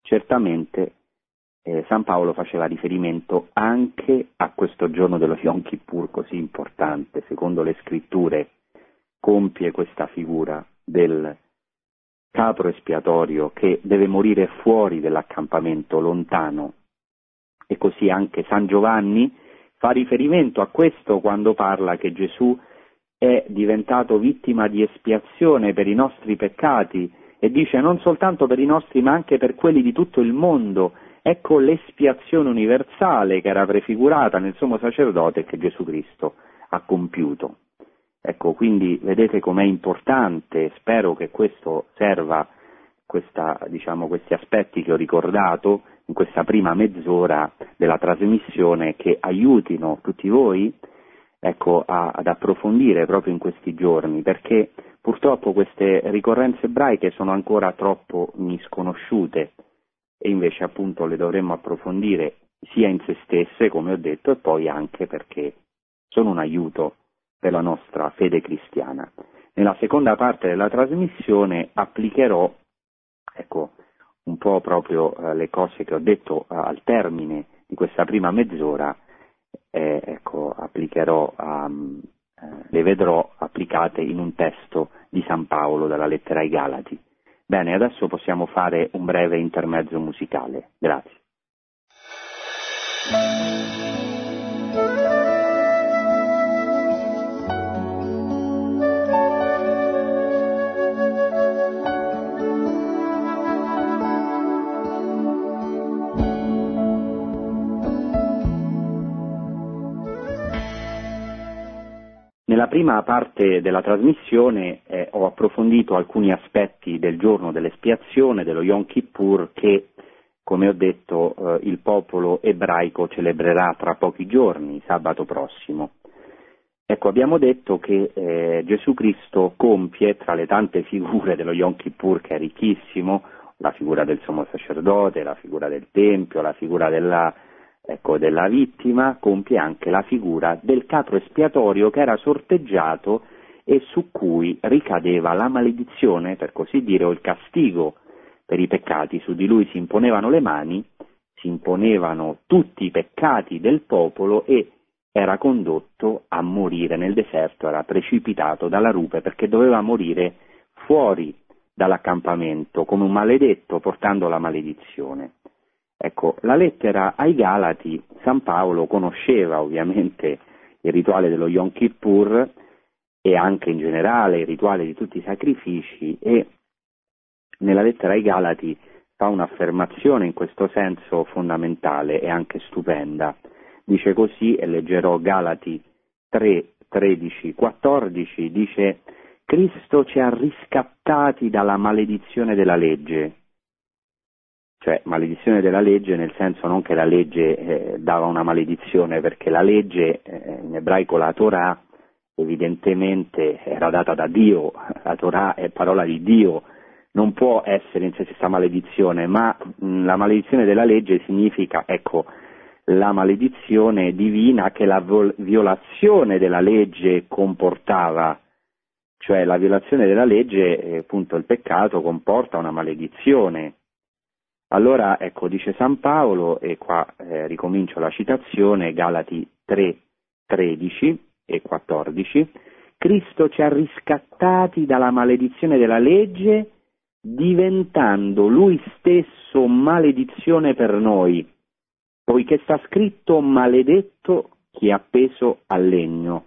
Certamente eh, San Paolo faceva riferimento anche a questo giorno dello Yom Kippur così importante, secondo le scritture compie questa figura del capro espiatorio che deve morire fuori dell'accampamento lontano e così anche San Giovanni fa riferimento a questo quando parla che Gesù è diventato vittima di espiazione per i nostri peccati e dice non soltanto per i nostri ma anche per quelli di tutto il mondo Ecco l'espiazione universale che era prefigurata nel sommo sacerdote che Gesù Cristo ha compiuto. Ecco, quindi vedete com'è importante, spero che questo serva, questa, diciamo, questi aspetti che ho ricordato in questa prima mezz'ora della trasmissione che aiutino tutti voi ecco, a, ad approfondire proprio in questi giorni, perché purtroppo queste ricorrenze ebraiche sono ancora troppo misconosciute e invece appunto le dovremmo approfondire sia in se stesse, come ho detto, e poi anche perché sono un aiuto per la nostra fede cristiana. Nella seconda parte della trasmissione applicherò, ecco, un po' proprio eh, le cose che ho detto eh, al termine di questa prima mezz'ora, eh, ecco, applicherò, um, le vedrò applicate in un testo di San Paolo dalla lettera ai Galati. Bene, adesso possiamo fare un breve intermezzo musicale. Grazie. Nella prima parte della trasmissione eh, ho approfondito alcuni aspetti del giorno dell'espiazione, dello Yom Kippur, che, come ho detto, eh, il popolo ebraico celebrerà tra pochi giorni, sabato prossimo. Ecco, abbiamo detto che eh, Gesù Cristo compie, tra le tante figure dello Yom Kippur, che è ricchissimo, la figura del sommo sacerdote, la figura del Tempio, la figura della ecco, della vittima compie anche la figura del capro espiatorio che era sorteggiato e su cui ricadeva la maledizione, per così dire, o il castigo per i peccati, su di lui si imponevano le mani, si imponevano tutti i peccati del popolo e era condotto a morire nel deserto, era precipitato dalla rupe perché doveva morire fuori dall'accampamento come un maledetto portando la maledizione. Ecco, la lettera ai Galati, San Paolo conosceva ovviamente il rituale dello Yom Kippur e anche in generale il rituale di tutti i sacrifici e nella lettera ai Galati fa un'affermazione in questo senso fondamentale e anche stupenda. Dice così, e leggerò Galati 3, 13, 14, dice Cristo ci ha riscattati dalla maledizione della legge, cioè maledizione della legge nel senso non che la legge eh, dava una maledizione, perché la legge eh, in ebraico la Torah evidentemente era data da Dio, la Torah è parola di Dio, non può essere in sé stessa maledizione, ma mh, la maledizione della legge significa, ecco, la maledizione divina che la violazione della legge comportava, cioè la violazione della legge, eh, appunto il peccato comporta una maledizione. Allora, ecco, dice San Paolo, e qua eh, ricomincio la citazione, Galati 3, 13 e 14, Cristo ci ha riscattati dalla maledizione della legge diventando lui stesso maledizione per noi, poiché sta scritto maledetto chi è appeso al legno.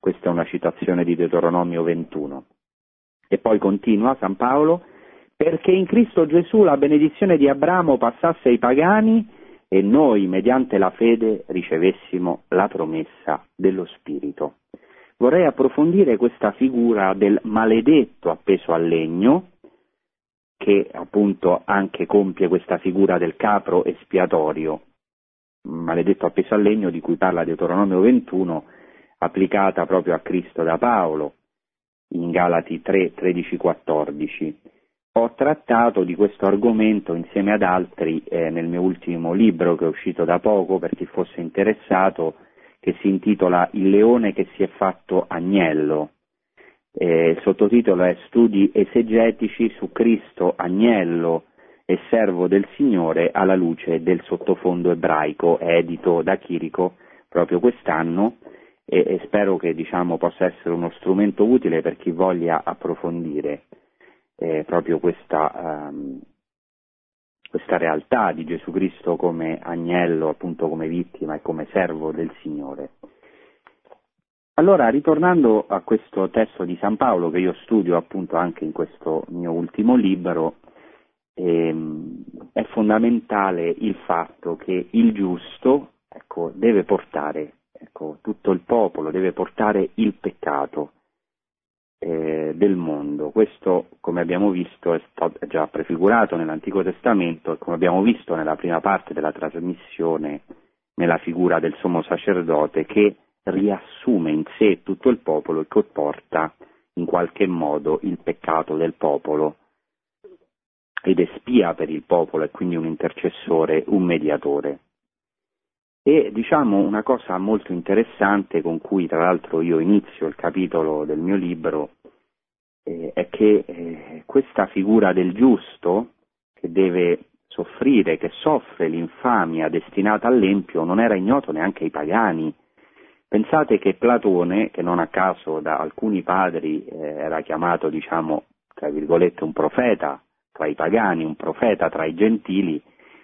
Questa è una citazione di Deuteronomio 21. E poi continua San Paolo, perché in Cristo Gesù la benedizione di Abramo passasse ai pagani e noi, mediante la fede, ricevessimo la promessa dello Spirito. Vorrei approfondire questa figura del maledetto appeso al legno, che appunto anche compie questa figura del capro espiatorio, maledetto appeso al legno di cui parla Deuteronomio 21, applicata proprio a Cristo da Paolo in Galati 3, 13, 14. Ho trattato di questo argomento insieme ad altri eh, nel mio ultimo libro che è uscito da poco per chi fosse interessato, che si intitola Il leone che si è fatto agnello. Eh, il sottotitolo è Studi esegetici su Cristo, agnello e servo del Signore alla luce del sottofondo ebraico, edito da Chirico proprio quest'anno e, e spero che diciamo, possa essere uno strumento utile per chi voglia approfondire eh, proprio questa, um, questa realtà di Gesù Cristo come agnello, appunto come vittima e come servo del Signore. Allora, ritornando a questo testo di San Paolo che io studio appunto anche in questo mio ultimo libro, ehm, è fondamentale il fatto che il giusto ecco, deve portare, ecco, tutto il popolo deve portare il peccato eh, del mondo. Questo, come abbiamo visto, è stato già prefigurato nell'Antico Testamento e come abbiamo visto nella prima parte della trasmissione, nella figura del sommo sacerdote che riassume in sé tutto il popolo e che porta in qualche modo il peccato del popolo ed espia per il popolo e quindi un intercessore, un mediatore. E diciamo una cosa molto interessante con cui tra l'altro io inizio il capitolo del mio libro eh, è che eh, questa figura del giusto che deve soffrire, che soffre l'infamia destinata all'empio non era ignoto neanche ai pagani, Pensate che Platone, che non a caso da alcuni padri eh, era chiamato, diciamo, tra virgolette, un profeta tra i pagani, un profeta tra i gentili,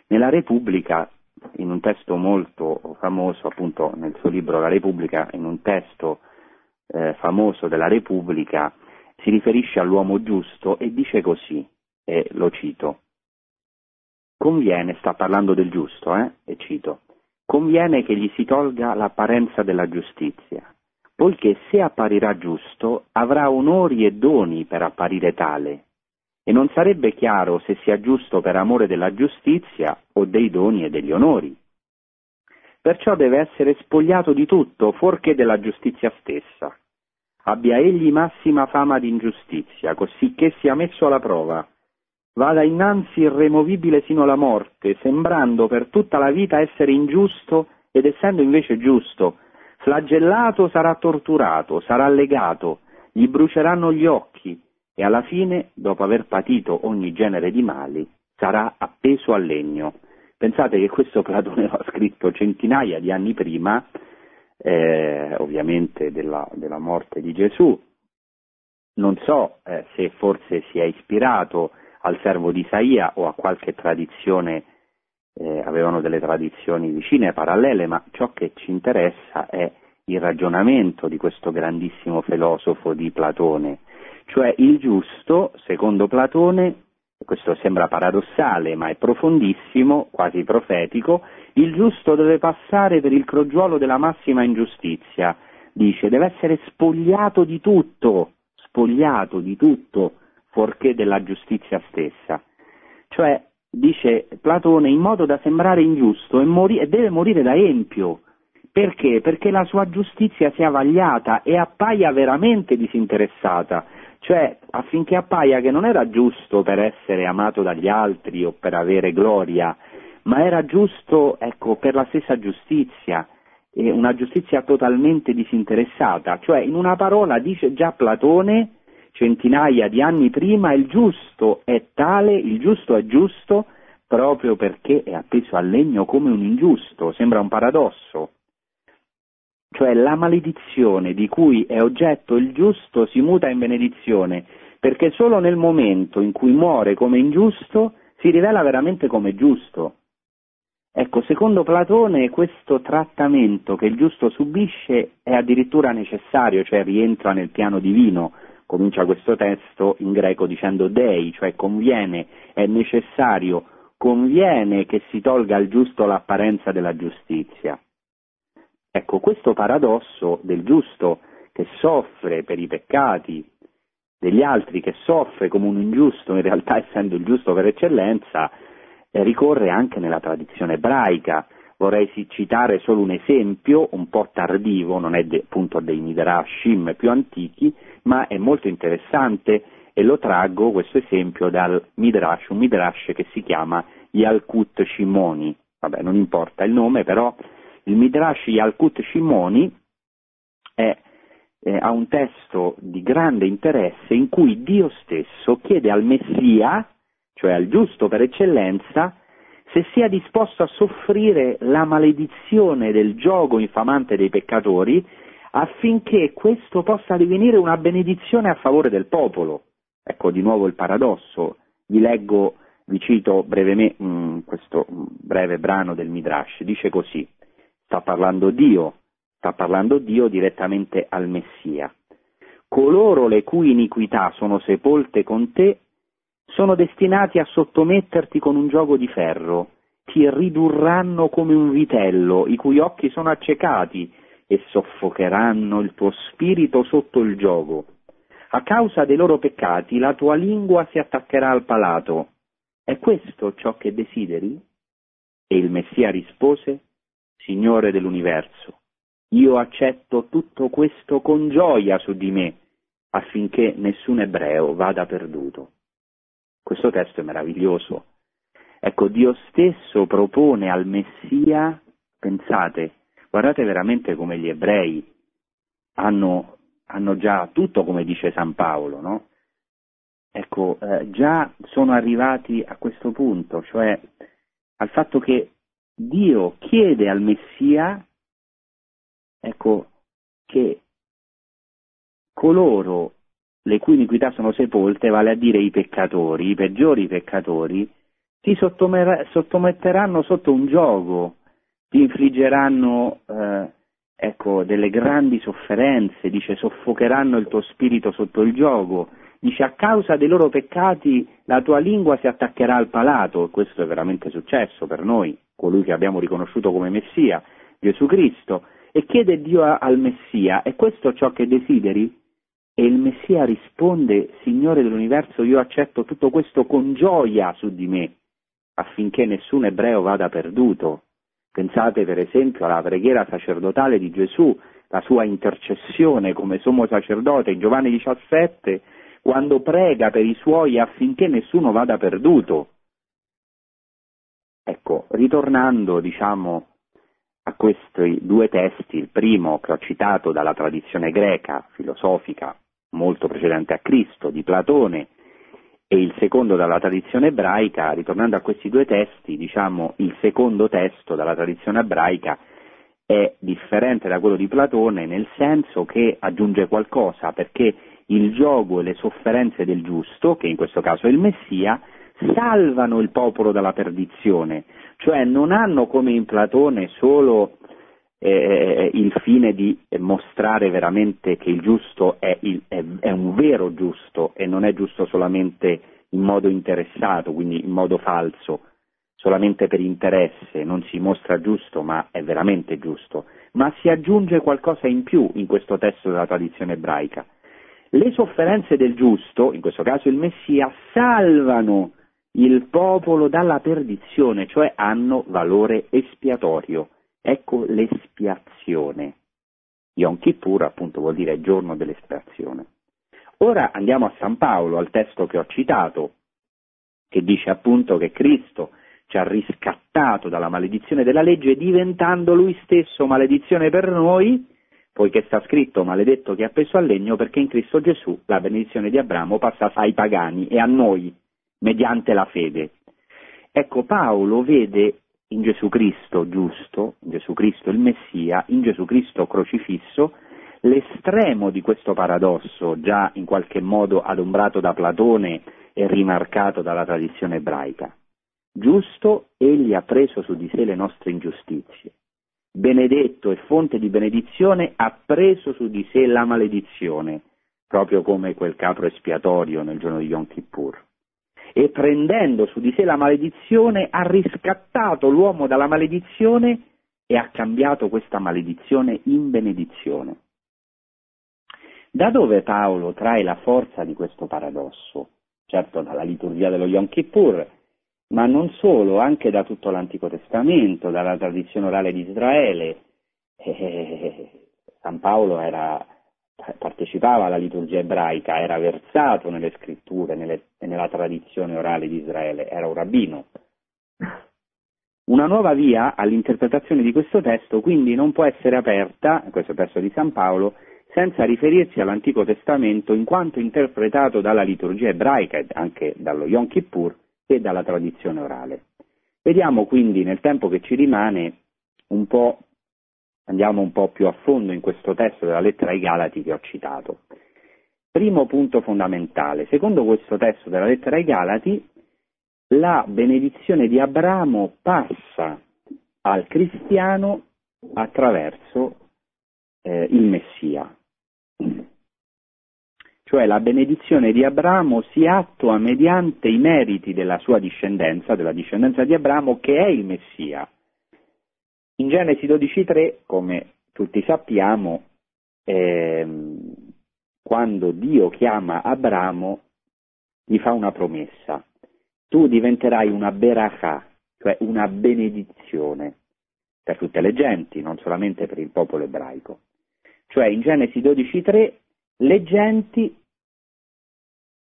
nella Repubblica, in un testo molto famoso, appunto nel suo libro La Repubblica, in un testo eh, famoso della Repubblica, si riferisce all'uomo giusto e dice così, e lo cito, conviene, sta parlando del giusto, eh, e cito, conviene che gli si tolga l'apparenza della giustizia, poiché se apparirà giusto avrà onori e doni per apparire tale, e non sarebbe chiaro se sia giusto per amore della giustizia o dei doni e degli onori. Perciò deve essere spogliato di tutto, fuorché della giustizia stessa. Abbia egli massima fama di ingiustizia, così che sia messo alla prova, vada innanzi irremovibile sino alla morte, sembrando per tutta la vita essere ingiusto ed essendo invece giusto, flagellato sarà torturato, sarà legato, gli bruceranno gli occhi e alla fine, dopo aver patito ogni genere di mali, sarà appeso al legno. Pensate che questo Platone l'ha scritto centinaia di anni prima, eh, ovviamente della, della, morte di Gesù. Non so eh, se forse si è ispirato al servo di Isaia o a qualche tradizione, eh, avevano delle tradizioni vicine, parallele, ma ciò che ci interessa è il ragionamento di questo grandissimo filosofo di Platone, cioè il giusto, secondo Platone, questo sembra paradossale ma è profondissimo, quasi profetico, il giusto deve passare per il crogiuolo della massima ingiustizia, dice, deve essere spogliato di tutto, spogliato di tutto, fuorché della giustizia stessa. Cioè, dice Platone, in modo da sembrare ingiusto e, mori- e deve morire da empio. Perché? Perché la sua giustizia sia vagliata e appaia veramente disinteressata, cioè affinché appaia che non era giusto per essere amato dagli altri o per avere gloria, ma era giusto ecco, per la stessa giustizia, una giustizia totalmente disinteressata, cioè in una parola dice già Platone centinaia di anni prima il giusto è tale, il giusto è giusto proprio perché è appeso al legno come un ingiusto, sembra un paradosso. Cioè la maledizione di cui è oggetto il giusto si muta in benedizione, perché solo nel momento in cui muore come ingiusto si rivela veramente come giusto. Ecco, secondo Platone questo trattamento che il giusto subisce è addirittura necessario, cioè rientra nel piano divino. Comincia questo testo in greco dicendo dei, cioè conviene, è necessario, conviene che si tolga al giusto l'apparenza della giustizia. Ecco, questo paradosso del giusto che soffre per i peccati degli altri, che soffre come un ingiusto, in realtà essendo il giusto per eccellenza, eh, ricorre anche nella tradizione ebraica. Vorrei citare solo un esempio un po' tardivo, non è de, appunto dei Midrashim più antichi, ma è molto interessante e lo traggo questo esempio dal Midrash, un Midrash che si chiama Yalkut Shimoni. Vabbè, non importa il nome, però il Midrash Yalkut Shimoni è, eh, ha un testo di grande interesse in cui Dio stesso chiede al Messia, cioè al giusto per eccellenza, se sia disposto a soffrire la maledizione del gioco infamante dei peccatori affinché questo possa divenire una benedizione a favore del popolo. Ecco di nuovo il paradosso, vi leggo, vi cito brevemente mm, questo breve brano del Midrash, dice così, sta parlando Dio, sta parlando Dio direttamente al Messia. Coloro le cui iniquità sono sepolte con te sono destinati a sottometterti con un gioco di ferro, ti ridurranno come un vitello, i cui occhi sono accecati, e soffocheranno il tuo spirito sotto il gioco. A causa dei loro peccati la tua lingua si attaccherà al palato. È questo ciò che desideri? E il Messia rispose, Signore dell'universo, io accetto tutto questo con gioia su di me, affinché nessun ebreo vada perduto. Questo testo è meraviglioso. Ecco, Dio stesso propone al Messia, pensate, guardate veramente come gli ebrei hanno, hanno già tutto come dice San Paolo, no? Ecco, eh, già sono arrivati a questo punto, cioè al fatto che Dio chiede al Messia, ecco, che coloro le cui iniquità sono sepolte, vale a dire i peccatori, i peggiori peccatori, ti sottometteranno sotto un gioco, ti infliggeranno eh, ecco, delle grandi sofferenze, dice soffocheranno il tuo spirito sotto il gioco, dice a causa dei loro peccati la tua lingua si attaccherà al palato, questo è veramente successo per noi, colui che abbiamo riconosciuto come Messia, Gesù Cristo, e chiede Dio al Messia, è questo ciò che desideri? E il Messia risponde, Signore dell'universo, io accetto tutto questo con gioia su di me, affinché nessun ebreo vada perduto. Pensate per esempio alla preghiera sacerdotale di Gesù, la sua intercessione come sommo sacerdote in Giovanni 17, quando prega per i suoi affinché nessuno vada perduto. Ecco, ritornando, diciamo, a questi due testi, il primo che ho citato dalla tradizione greca, filosofica, molto precedente a Cristo, di Platone, e il secondo dalla tradizione ebraica, ritornando a questi due testi, diciamo, il secondo testo dalla tradizione ebraica è differente da quello di Platone nel senso che aggiunge qualcosa, perché il gioco e le sofferenze del giusto, che in questo caso è il Messia, salvano il popolo dalla perdizione, cioè non hanno come in Platone solo eh, il fine di mostrare veramente che il giusto è, il, è, è, un vero giusto e non è giusto solamente in modo interessato, quindi in modo falso, solamente per interesse, non si mostra giusto ma è veramente giusto, ma si aggiunge qualcosa in più in questo testo della tradizione ebraica. Le sofferenze del giusto, in questo caso il Messia, salvano il popolo dalla perdizione, cioè hanno valore espiatorio. Ecco l'espiazione. Yom Kippur appunto vuol dire giorno dell'espiazione. Ora andiamo a San Paolo, al testo che ho citato, che dice appunto che Cristo ci ha riscattato dalla maledizione della legge diventando lui stesso maledizione per noi, poiché sta scritto maledetto che è appeso al legno perché in Cristo Gesù la benedizione di Abramo passa ai pagani e a noi mediante la fede. Ecco, Paolo vede in Gesù Cristo giusto, in Gesù Cristo il Messia, in Gesù Cristo crocifisso, l'estremo di questo paradosso, già in qualche modo adombrato da Platone e rimarcato dalla tradizione ebraica. Giusto, egli ha preso su di sé le nostre ingiustizie. Benedetto e fonte di benedizione ha preso su di sé la maledizione, proprio come quel capro espiatorio nel giorno di Yom Kippur e prendendo su di sé la maledizione ha riscattato l'uomo dalla maledizione e ha cambiato questa maledizione in benedizione. Da dove Paolo trae la forza di questo paradosso? Certo dalla liturgia dello Yom Kippur, ma non solo, anche da tutto l'Antico Testamento, dalla tradizione orale di Israele. Eh, San Paolo era partecipava alla liturgia ebraica, era versato nelle scritture nelle, e nella tradizione orale di Israele, era un rabbino. Una nuova via all'interpretazione di questo testo quindi non può essere aperta, questo testo di San Paolo, senza riferirsi all'Antico Testamento in quanto interpretato dalla liturgia ebraica e anche dallo Yom Kippur e dalla tradizione orale. Vediamo quindi nel tempo che ci rimane un po' Andiamo un po' più a fondo in questo testo della lettera ai Galati che ho citato. Primo punto fondamentale. Secondo questo testo della lettera ai Galati, la benedizione di Abramo passa al cristiano attraverso eh, il Messia. Cioè la benedizione di Abramo si attua mediante i meriti della sua discendenza, della discendenza di Abramo, che è il Messia. In Genesi 12.3, come tutti sappiamo, ehm, quando Dio chiama Abramo, gli fa una promessa. Tu diventerai una berachà, cioè una benedizione per tutte le genti, non solamente per il popolo ebraico. Cioè in Genesi 12.3 le genti,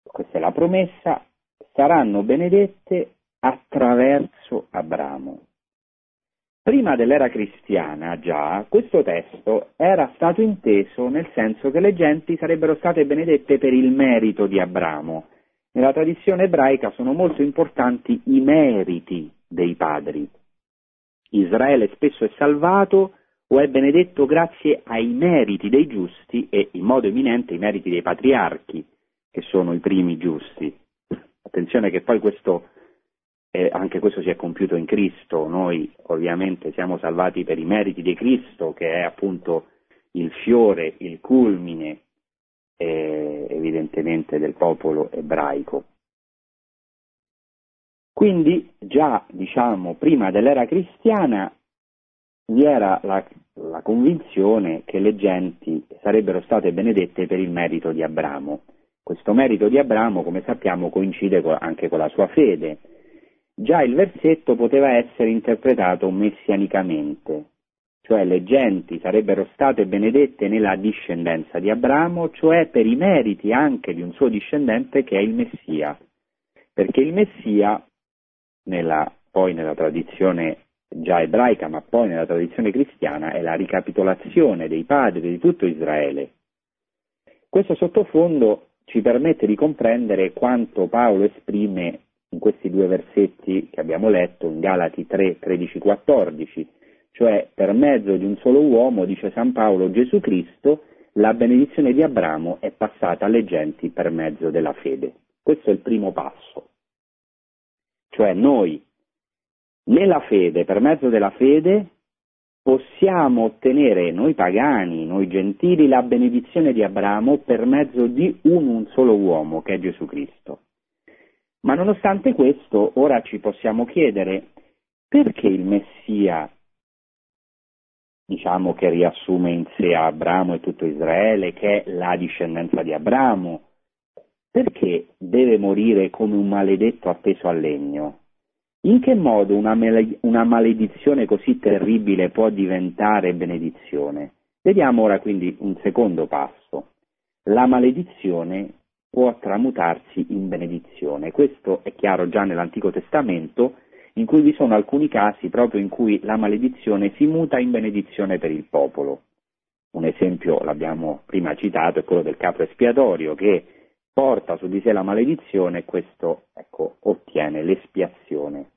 questa è la promessa, saranno benedette attraverso Abramo. Prima dell'era cristiana già questo testo era stato inteso nel senso che le genti sarebbero state benedette per il merito di Abramo. Nella tradizione ebraica sono molto importanti i meriti dei padri. Israele spesso è salvato o è benedetto grazie ai meriti dei giusti e in modo eminente i meriti dei patriarchi, che sono i primi giusti. Attenzione che poi questo e anche questo si è compiuto in Cristo, noi ovviamente siamo salvati per i meriti di Cristo, che è appunto il fiore, il culmine eh, evidentemente del popolo ebraico. Quindi già diciamo prima dell'era cristiana vi era la, la convinzione che le genti sarebbero state benedette per il merito di Abramo. Questo merito di Abramo, come sappiamo, coincide anche con la sua fede Già il versetto poteva essere interpretato messianicamente, cioè le genti sarebbero state benedette nella discendenza di Abramo, cioè per i meriti anche di un suo discendente che è il Messia, perché il Messia, nella, poi nella tradizione già ebraica, ma poi nella tradizione cristiana, è la ricapitolazione dei padri di tutto Israele. Questo sottofondo ci permette di comprendere quanto Paolo esprime in questi due versetti che abbiamo letto, in Galati 3, 13, 14, cioè per mezzo di un solo uomo, dice San Paolo, Gesù Cristo, la benedizione di Abramo è passata alle genti per mezzo della fede. Questo è il primo passo. Cioè noi, nella fede, per mezzo della fede, possiamo ottenere noi pagani, noi gentili, la benedizione di Abramo per mezzo di un, un solo uomo, che è Gesù Cristo. Ma nonostante questo, ora ci possiamo chiedere perché il Messia, diciamo che riassume in sé Abramo e tutto Israele, che è la discendenza di Abramo, perché deve morire come un maledetto appeso al legno? In che modo una, una maledizione così terribile può diventare benedizione? Vediamo ora quindi un secondo passo. La maledizione può tramutarsi in benedizione. Questo è chiaro già nell'Antico Testamento, in cui vi sono alcuni casi proprio in cui la maledizione si muta in benedizione per il popolo. Un esempio, l'abbiamo prima citato, è quello del capro espiatorio, che porta su di sé la maledizione e questo ecco, ottiene l'espiazione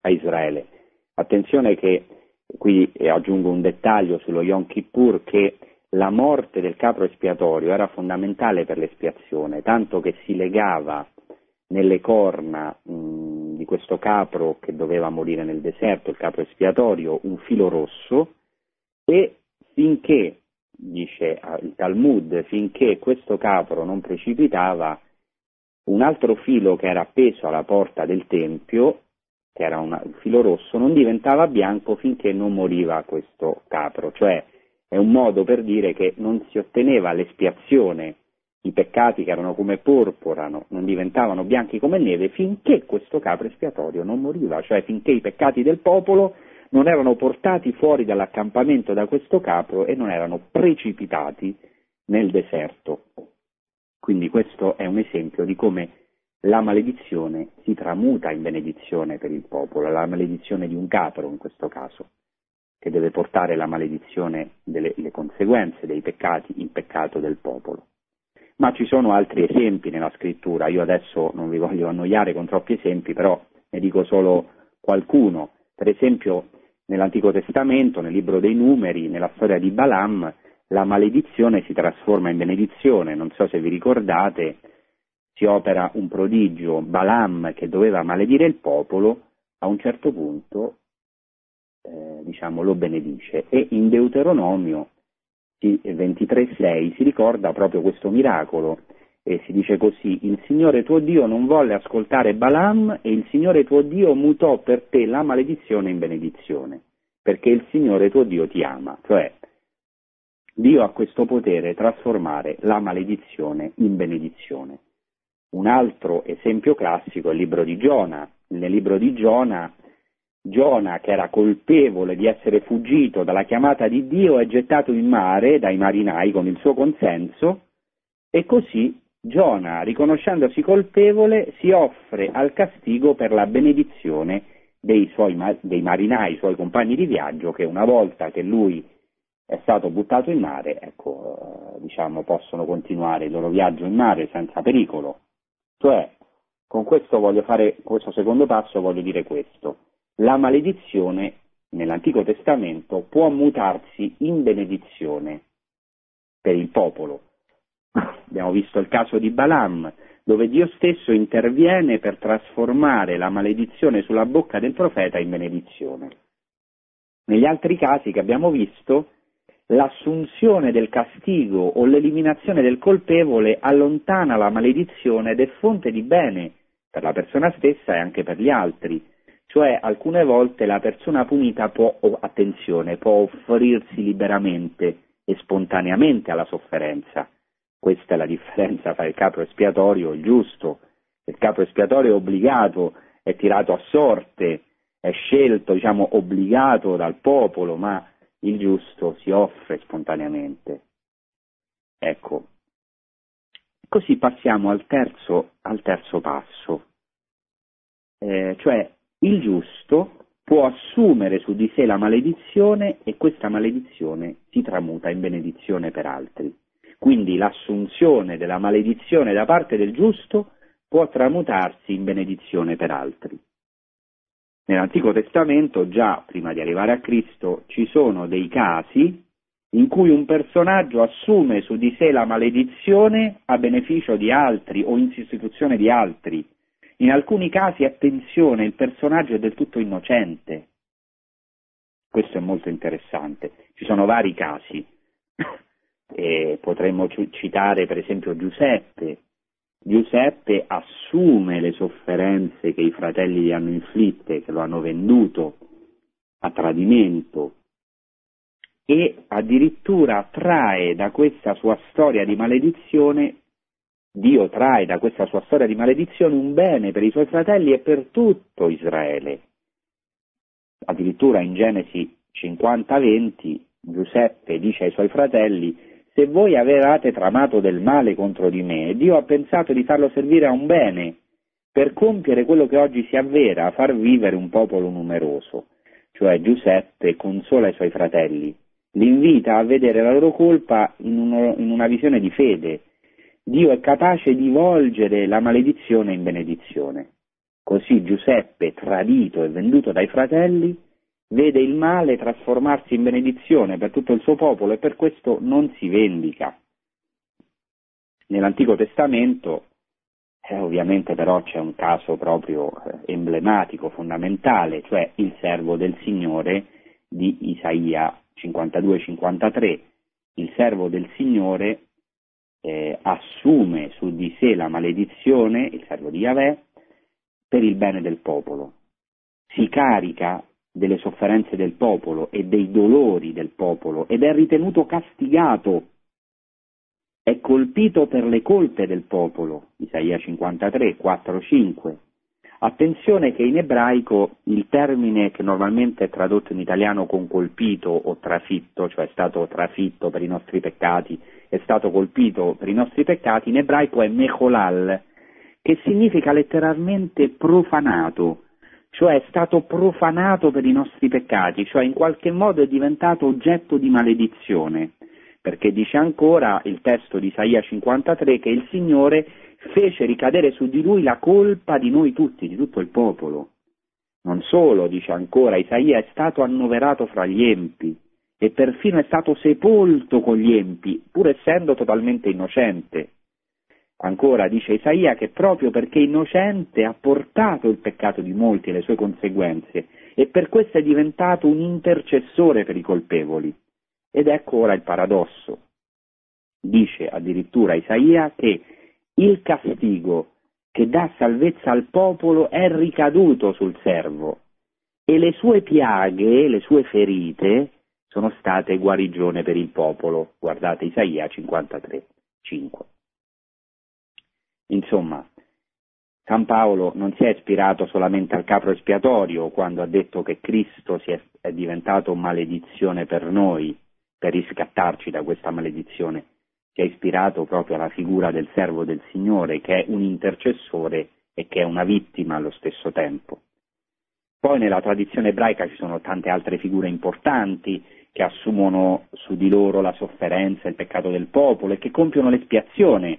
a Israele. Attenzione che qui aggiungo un dettaglio sullo Yom Kippur che la morte del capro espiatorio era fondamentale per l'espiazione, tanto che si legava nelle corna mh, di questo capro che doveva morire nel deserto, il capro espiatorio, un filo rosso e finché dice il Talmud, finché questo capro non precipitava, un altro filo che era appeso alla porta del Tempio, che era un filo rosso, non diventava bianco finché non moriva questo capro, cioè è un modo per dire che non si otteneva l'espiazione, i peccati che erano come porpora non diventavano bianchi come neve finché questo capro espiatorio non moriva, cioè finché i peccati del popolo non erano portati fuori dall'accampamento da questo capro e non erano precipitati nel deserto. Quindi questo è un esempio di come la maledizione si tramuta in benedizione per il popolo, la maledizione di un capro in questo caso, che deve portare la maledizione delle conseguenze dei peccati in peccato del popolo. Ma ci sono altri esempi nella scrittura, io adesso non vi voglio annoiare con troppi esempi, però ne dico solo qualcuno. Per esempio Nell'Antico Testamento, nel libro dei numeri, nella storia di Balaam, la maledizione si trasforma in benedizione. Non so se vi ricordate, si opera un prodigio, Balaam che doveva maledire il popolo, a un certo punto eh, diciamo, lo benedice e in Deuteronomio 23.6 si ricorda proprio questo miracolo e si dice così, il Signore tuo Dio non volle ascoltare Balaam e il Signore tuo Dio mutò per te la maledizione in benedizione, perché il Signore tuo Dio ti ama. Cioè, Dio ha questo potere trasformare la maledizione in benedizione. Un altro esempio classico è il libro di Giona. Nel libro di Giona, Giona, che era colpevole di essere fuggito dalla chiamata di Dio, è gettato in mare dai marinai con il suo consenso e così Giona, riconoscendosi colpevole, si offre al castigo per la benedizione dei, suoi, dei marinai, i suoi compagni di viaggio, che una volta che lui è stato buttato in mare, ecco, eh, diciamo, possono continuare il loro viaggio in mare senza pericolo. Cioè, con questo voglio fare, questo secondo passo voglio dire questo. La maledizione nell'Antico Testamento può mutarsi in benedizione per il popolo, Abbiamo visto il caso di Balaam, dove Dio stesso interviene per trasformare la maledizione sulla bocca del profeta in benedizione. Negli altri casi che abbiamo visto, l'assunzione del castigo o l'eliminazione del colpevole allontana la maledizione ed è fonte di bene per la persona stessa e anche per gli altri. Cioè alcune volte la persona punita può, attenzione, può offrirsi liberamente e spontaneamente alla sofferenza, questa è la differenza tra il capo espiatorio e il giusto. Il capo espiatorio è obbligato, è tirato a sorte, è scelto, diciamo, obbligato dal popolo, ma il giusto si offre spontaneamente. Ecco, così passiamo al terzo, al terzo passo, eh, cioè il giusto può assumere su di sé la maledizione e questa maledizione si tramuta in benedizione per altri. Quindi l'assunzione della maledizione da parte del giusto può tramutarsi in benedizione per altri. Nell'Antico Testamento, già prima di arrivare a Cristo, ci sono dei casi in cui un personaggio assume su di sé la maledizione a beneficio di altri o in sostituzione di altri. In alcuni casi, attenzione, il personaggio è del tutto innocente. Questo è molto interessante. Ci sono vari casi. E potremmo citare per esempio Giuseppe. Giuseppe assume le sofferenze che i fratelli gli hanno inflitte, che lo hanno venduto a tradimento e addirittura trae da questa sua storia di maledizione, Dio trae da questa sua storia di maledizione un bene per i suoi fratelli e per tutto Israele. Addirittura in Genesi 50-20 Giuseppe dice ai suoi fratelli se voi avevate tramato del male contro di me, Dio ha pensato di farlo servire a un bene, per compiere quello che oggi si avvera, far vivere un popolo numeroso. Cioè Giuseppe consola i suoi fratelli, li invita a vedere la loro colpa in, uno, in una visione di fede. Dio è capace di volgere la maledizione in benedizione. Così Giuseppe, tradito e venduto dai fratelli, vede il male trasformarsi in benedizione per tutto il suo popolo e per questo non si vendica. Nell'Antico Testamento eh, ovviamente però c'è un caso proprio eh, emblematico, fondamentale, cioè il servo del Signore di Isaia 52-53. Il servo del Signore eh, assume su di sé la maledizione, il servo di Yahweh, per il bene del popolo. Si carica delle sofferenze del popolo e dei dolori del popolo ed è ritenuto castigato, è colpito per le colpe del popolo, Isaia 53, 4, 5. Attenzione che in ebraico il termine che normalmente è tradotto in italiano con colpito o trafitto, cioè è stato trafitto per i nostri peccati, è stato colpito per i nostri peccati, in ebraico è mecholal, che significa letteralmente profanato, cioè è stato profanato per i nostri peccati, cioè in qualche modo è diventato oggetto di maledizione, perché dice ancora il testo di Isaia 53 che il Signore fece ricadere su di lui la colpa di noi tutti, di tutto il popolo. Non solo, dice ancora, Isaia è stato annoverato fra gli empi e perfino è stato sepolto con gli empi, pur essendo totalmente innocente. Ancora dice Isaia che proprio perché innocente ha portato il peccato di molti e le sue conseguenze e per questo è diventato un intercessore per i colpevoli. Ed ecco ora il paradosso. Dice addirittura Isaia che il castigo che dà salvezza al popolo è ricaduto sul servo e le sue piaghe, le sue ferite sono state guarigione per il popolo. Guardate Isaia 53, 5. Insomma, San Paolo non si è ispirato solamente al capro espiatorio quando ha detto che Cristo è, diventato maledizione per noi, per riscattarci da questa maledizione, si è ispirato proprio alla figura del servo del Signore, che è un intercessore e che è una vittima allo stesso tempo. Poi nella tradizione ebraica ci sono tante altre figure importanti che assumono su di loro la sofferenza e il peccato del popolo e che compiono l'espiazione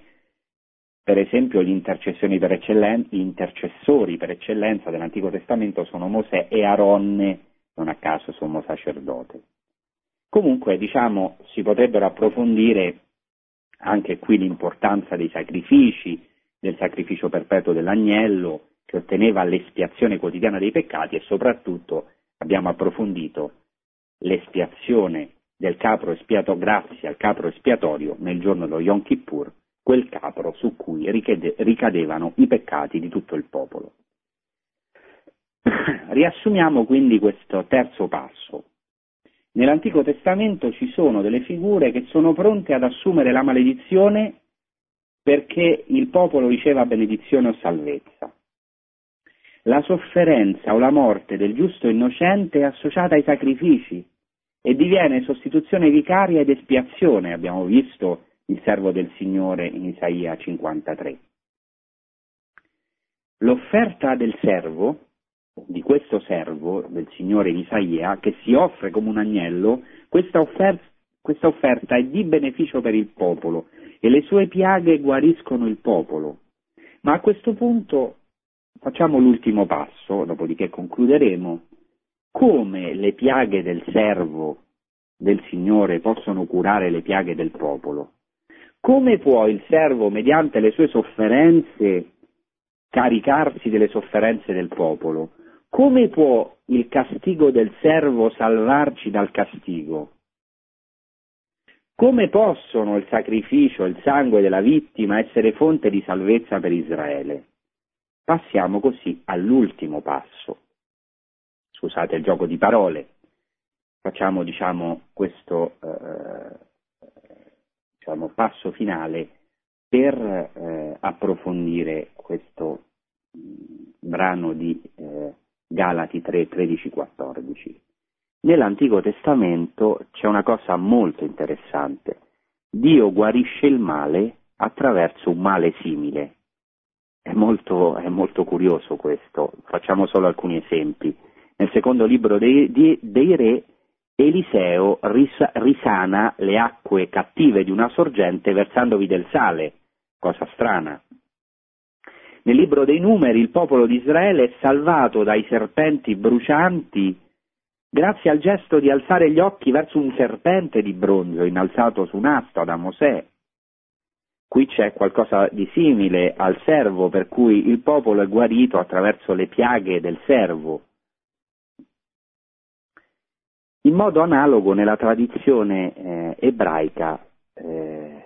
per esempio gli, per eccellenza, gli intercessori per eccellenza dell'Antico Testamento sono Mosè e Aronne, non a caso sommo sacerdote. Comunque, diciamo, si potrebbero approfondire anche qui l'importanza dei sacrifici, del sacrificio perpetuo dell'agnello, che otteneva l'espiazione quotidiana dei peccati e soprattutto abbiamo approfondito l'espiazione del capro espiato grazie al capro espiatorio nel giorno dello Yom Kippur, quel capro su cui ricadevano i peccati di tutto il popolo. Riassumiamo quindi questo terzo passo. Nell'Antico Testamento ci sono delle figure che sono pronte ad assumere la maledizione perché il popolo riceva benedizione o salvezza. La sofferenza o la morte del giusto innocente è associata ai sacrifici e diviene sostituzione vicaria ed espiazione, abbiamo visto il servo del Signore in Isaia 53. L'offerta del servo, di questo servo del Signore in Isaia, che si offre come un agnello, questa offerta, questa offerta è di beneficio per il popolo e le sue piaghe guariscono il popolo. Ma a questo punto facciamo l'ultimo passo, dopodiché concluderemo. Come le piaghe del servo del Signore possono curare le piaghe del popolo? Come può il servo, mediante le sue sofferenze, caricarsi delle sofferenze del popolo? come può il castigo del servo salvarci dal castigo? Come possono il sacrificio il sangue della vittima essere fonte di salvezza per Israele? Passiamo così all'ultimo passo. Scusate il gioco di parole. Facciamo diciamo, questo eh, diciamo, passo finale per eh, approfondire questo mm, brano di eh, Galati 3, 13, 14. Nell'Antico Testamento c'è una cosa molto interessante. Dio guarisce il male attraverso un male simile. È molto, è molto curioso questo. Facciamo solo alcuni esempi. Nel secondo libro dei, dei, dei re, Eliseo ris- risana le acque cattive di una sorgente versandovi del sale. Cosa strana. Nel libro dei numeri il popolo di Israele è salvato dai serpenti brucianti grazie al gesto di alzare gli occhi verso un serpente di bronzo innalzato su un'asta da Mosè. Qui c'è qualcosa di simile al servo per cui il popolo è guarito attraverso le piaghe del servo. In modo analogo nella tradizione eh, ebraica eh,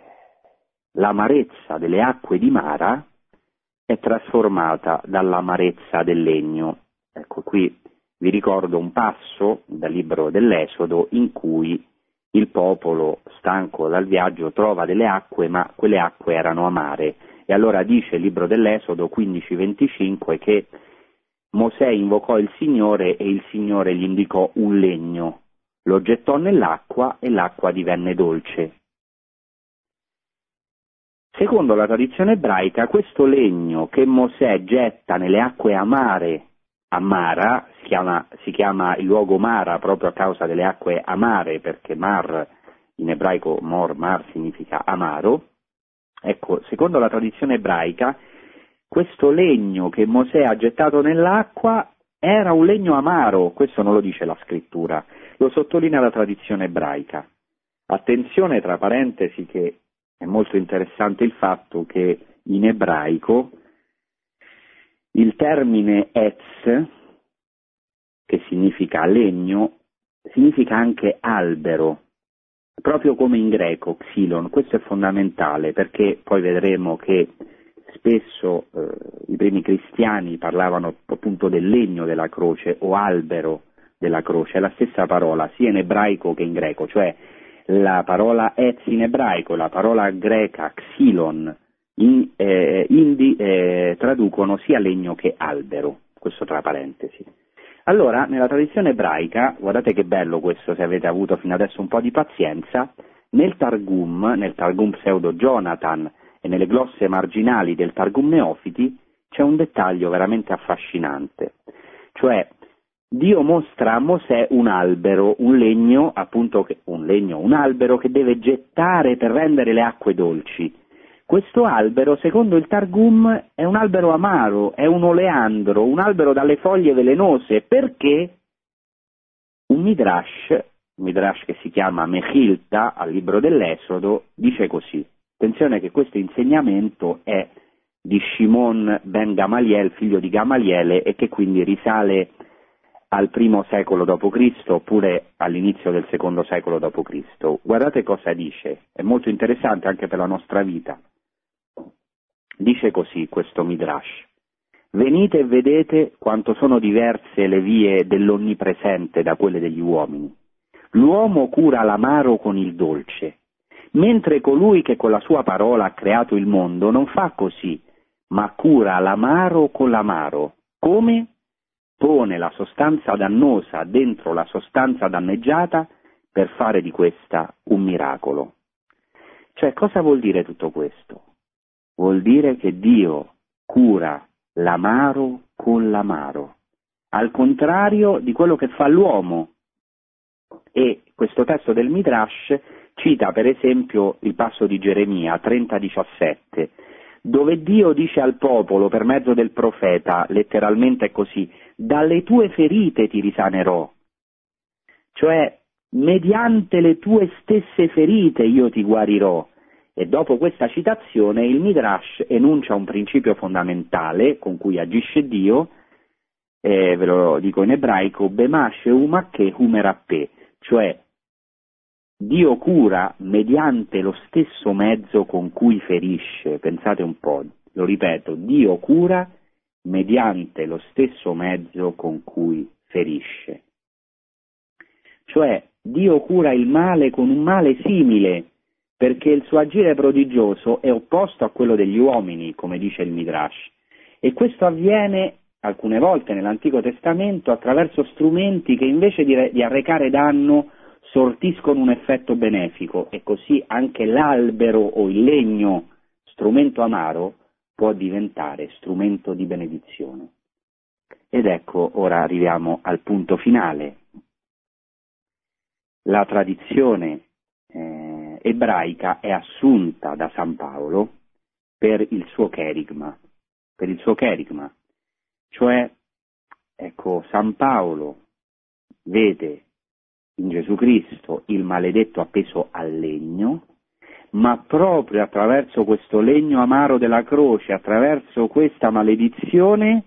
l'amarezza delle acque di Mara è trasformata dall'amarezza del legno. Ecco, qui vi ricordo un passo dal libro dell'Esodo in cui il popolo, stanco dal viaggio, trova delle acque, ma quelle acque erano amare. E allora dice il libro dell'Esodo 15-25 che Mosè invocò il Signore e il Signore gli indicò un legno, lo gettò nell'acqua e l'acqua divenne dolce. Secondo la tradizione ebraica, questo legno che Mosè getta nelle acque amare a Mara, si chiama, si chiama, il luogo Mara proprio a causa delle acque amare, perché Mar in ebraico Mor, Mar significa amaro. Ecco, secondo la tradizione ebraica, questo legno che Mosè ha gettato nell'acqua era un legno amaro, questo non lo dice la scrittura, lo sottolinea la tradizione ebraica. Attenzione tra parentesi che è molto interessante il fatto che in ebraico il termine etz, che significa legno, significa anche albero, proprio come in greco, xylon. Questo è fondamentale perché poi vedremo che spesso eh, i primi cristiani parlavano appunto del legno della croce o albero della croce, è la stessa parola sia in ebraico che in greco, cioè la parola etz in ebraico, la parola greca xylon in, eh, indi eh, traducono sia legno che albero, questo tra parentesi. Allora, nella tradizione ebraica, guardate che bello questo se avete avuto fino adesso un po' di pazienza, nel Targum, nel Targum pseudo Jonathan e nelle glosse marginali del Targum Neofiti c'è un dettaglio veramente affascinante, cioè Dio mostra a Mosè un albero, un legno, appunto un legno, un albero che deve gettare per rendere le acque dolci. Questo albero, secondo il Targum, è un albero amaro, è un oleandro, un albero dalle foglie velenose, perché un midrash, un midrash che si chiama Mechilta, al libro dell'Esodo, dice così. Attenzione che questo insegnamento è di Shimon ben Gamaliel, figlio di Gamaliele, e che quindi risale al primo secolo d.C. oppure all'inizio del secondo secolo d.C. Guardate cosa dice, è molto interessante anche per la nostra vita. Dice così questo Midrash. Venite e vedete quanto sono diverse le vie dell'Onnipresente da quelle degli uomini. L'uomo cura l'amaro con il dolce, mentre colui che con la sua parola ha creato il mondo non fa così, ma cura l'amaro con l'amaro. Come? Pone la sostanza dannosa dentro la sostanza danneggiata per fare di questa un miracolo. Cioè, cosa vuol dire tutto questo? Vuol dire che Dio cura l'amaro con l'amaro, al contrario di quello che fa l'uomo. E questo testo del Midrash cita per esempio il passo di Geremia 30:17, dove Dio dice al popolo per mezzo del profeta, letteralmente è così, dalle tue ferite ti risanerò. Cioè, mediante le tue stesse ferite io ti guarirò. E dopo questa citazione il Midrash enuncia un principio fondamentale con cui agisce Dio, eh, ve lo dico in ebraico, Bemashe Umache Humerappe, cioè Dio cura mediante lo stesso mezzo con cui ferisce, pensate un po', lo ripeto, Dio cura mediante lo stesso mezzo con cui ferisce. Cioè Dio cura il male con un male simile, perché il suo agire prodigioso è opposto a quello degli uomini, come dice il Midrash. E questo avviene alcune volte nell'Antico Testamento attraverso strumenti che invece di, di arrecare danno sortiscono un effetto benefico e così anche l'albero o il legno, strumento amaro, può diventare strumento di benedizione. Ed ecco, ora arriviamo al punto finale. La tradizione ebraica è assunta da San Paolo per il suo cherigma, per il suo cherigma, cioè, ecco, San Paolo vede in Gesù Cristo il maledetto appeso al legno, ma proprio attraverso questo legno amaro della croce, attraverso questa maledizione,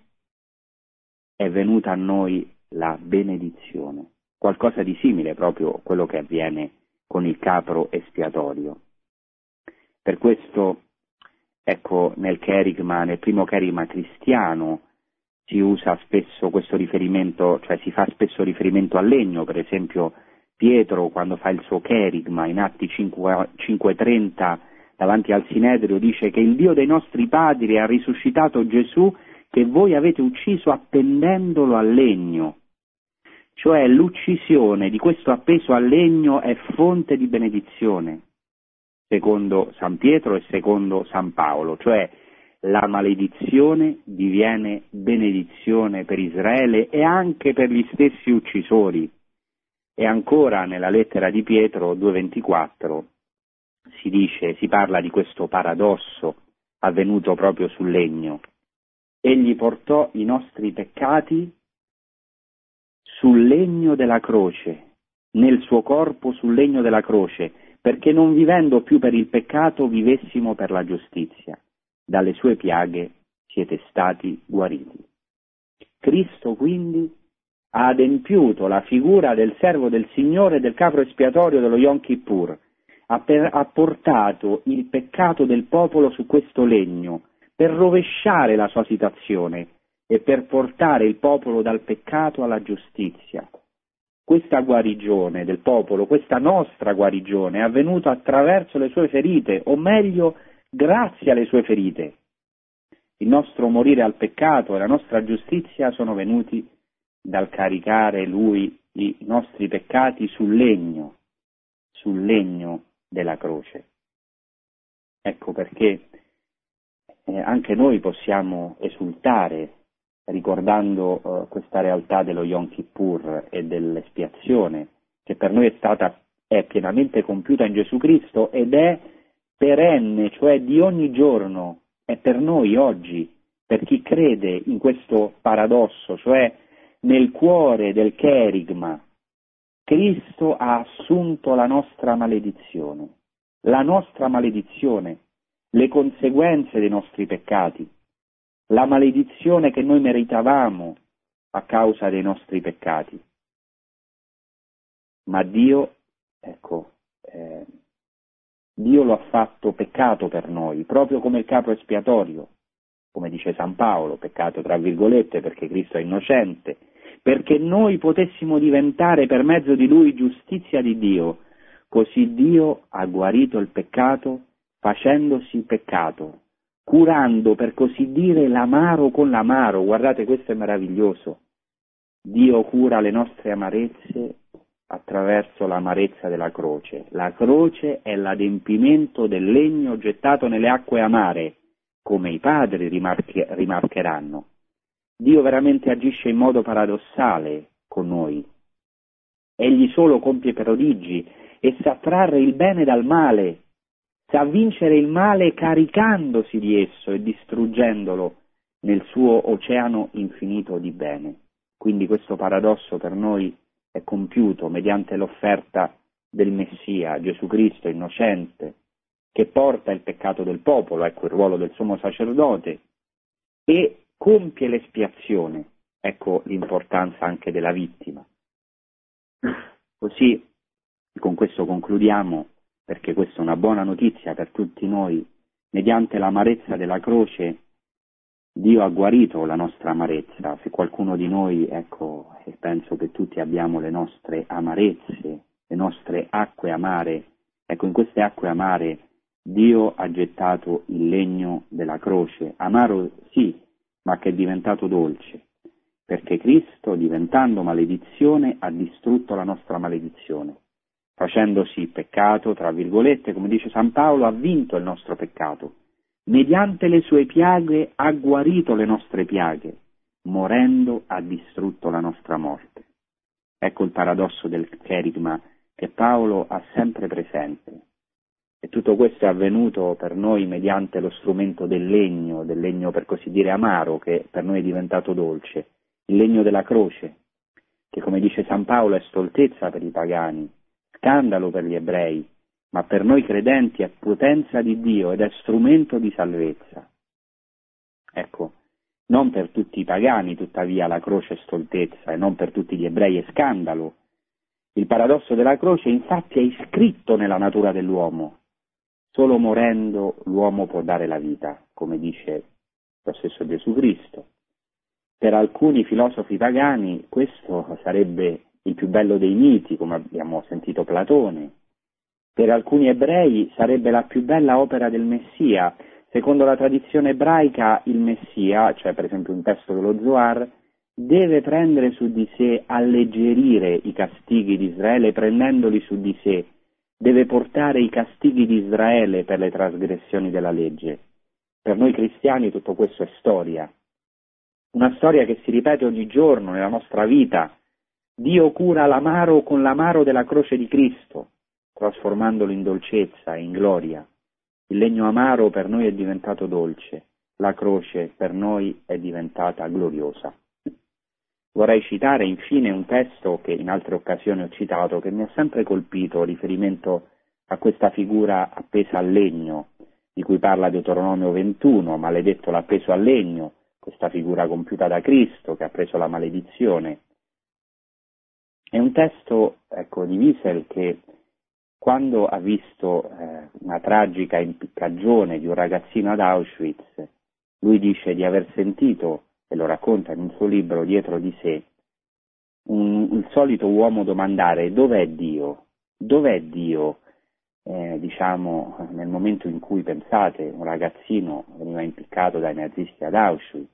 è venuta a noi la benedizione. Qualcosa di simile proprio a quello che avviene con il capro espiatorio. Per questo, ecco, nel cherigma, nel primo cherigma cristiano, si usa spesso questo riferimento, cioè si fa spesso riferimento al legno, per esempio Pietro quando fa il suo cherigma in Atti 5.30 davanti al Sinedrio dice che il Dio dei nostri padri ha risuscitato Gesù che voi avete ucciso appendendolo al legno. Cioè l'uccisione di questo appeso al legno è fonte di benedizione, secondo San Pietro e secondo San Paolo, cioè la maledizione diviene benedizione per Israele e anche per gli stessi uccisori. E ancora nella lettera di Pietro 2.24 si dice, si parla di questo paradosso avvenuto proprio sul legno. Egli portò i nostri peccati sul legno della croce, nel suo corpo sul legno della croce, perché non vivendo più per il peccato vivessimo per la giustizia dalle sue piaghe siete stati guariti. Cristo quindi ha adempiuto la figura del servo del Signore del capro espiatorio dello Yom Kippur, ha, per, ha portato il peccato del popolo su questo legno per rovesciare la sua situazione e per portare il popolo dal peccato alla giustizia. Questa guarigione del popolo, questa nostra guarigione è avvenuta attraverso le sue ferite, o meglio grazie alle sue ferite. Il nostro morire al peccato e la nostra giustizia sono venuti dal caricare lui i nostri peccati sul legno, sul legno della croce. Ecco perché eh, anche noi possiamo esultare ricordando eh, questa realtà dello Yom Kippur e dell'espiazione che per noi è stata è pienamente compiuta in Gesù Cristo ed è perenne, cioè di ogni giorno, è per noi oggi, per chi crede in questo paradosso, cioè nel cuore del cherigma, Cristo ha assunto la nostra maledizione, la nostra maledizione, le conseguenze dei nostri peccati, la maledizione che noi meritavamo a causa dei nostri peccati. Ma Dio, ecco, eh, Dio lo ha fatto peccato per noi, proprio come il capo espiatorio, come dice San Paolo, peccato tra virgolette perché Cristo è innocente, perché noi potessimo diventare per mezzo di lui giustizia di Dio. Così Dio ha guarito il peccato facendosi peccato, curando per così dire l'amaro con l'amaro. Guardate, questo è meraviglioso. Dio cura le nostre amarezze attraverso l'amarezza della croce. La croce è l'adempimento del legno gettato nelle acque amare, come i padri rimarche, rimarcheranno. Dio veramente agisce in modo paradossale con noi. Egli solo compie prodigi e sa trarre il bene dal male, sa vincere il male caricandosi di esso e distruggendolo nel suo oceano infinito di bene. Quindi questo paradosso per noi è compiuto mediante l'offerta del Messia, Gesù Cristo innocente, che porta il peccato del popolo, ecco il ruolo del sommo sacerdote, e compie l'espiazione, ecco l'importanza anche della vittima. Così, con questo concludiamo, perché questa è una buona notizia per tutti noi, mediante l'amarezza della croce Dio ha guarito la nostra amarezza, se qualcuno di noi, ecco, e penso che tutti abbiamo le nostre amarezze, le nostre acque amare, ecco, in queste acque amare Dio ha gettato il legno della croce, amaro sì, ma che è diventato dolce, perché Cristo, diventando maledizione, ha distrutto la nostra maledizione, facendosi peccato, tra virgolette, come dice San Paolo, ha vinto il nostro peccato mediante le sue piaghe ha guarito le nostre piaghe, morendo ha distrutto la nostra morte. Ecco il paradosso del cherigma che Paolo ha sempre presente. E tutto questo è avvenuto per noi mediante lo strumento del legno, del legno per così dire amaro, che per noi è diventato dolce, il legno della croce, che come dice San Paolo è stoltezza per i pagani, scandalo per gli ebrei, ma per noi credenti è potenza di Dio ed è strumento di salvezza. Ecco, non per tutti i pagani tuttavia la croce è stoltezza e non per tutti gli ebrei è scandalo. Il paradosso della croce infatti è iscritto nella natura dell'uomo. Solo morendo l'uomo può dare la vita, come dice lo stesso Gesù Cristo. Per alcuni filosofi pagani questo sarebbe il più bello dei miti, come abbiamo sentito Platone, per alcuni ebrei sarebbe la più bella opera del Messia. Secondo la tradizione ebraica il Messia, cioè per esempio un testo dello Zohar, deve prendere su di sé, alleggerire i castighi di Israele prendendoli su di sé, deve portare i castighi di Israele per le trasgressioni della legge. Per noi cristiani tutto questo è storia, una storia che si ripete ogni giorno nella nostra vita. Dio cura l'amaro con l'amaro della croce di Cristo trasformandolo in dolcezza e in gloria. Il legno amaro per noi è diventato dolce, la croce per noi è diventata gloriosa. Vorrei citare infine un testo che in altre occasioni ho citato, che mi ha sempre colpito riferimento a questa figura appesa al legno, di cui parla Deuteronomio 21, maledetto l'appeso al legno, questa figura compiuta da Cristo che ha preso la maledizione. È un testo ecco, di Wiesel che quando ha visto eh, una tragica impiccagione di un ragazzino ad Auschwitz, lui dice di aver sentito, e lo racconta in un suo libro dietro di sé, un, il solito uomo domandare dov'è Dio? Dov'è Dio? Eh, diciamo nel momento in cui pensate un ragazzino veniva impiccato dai nazisti ad Auschwitz,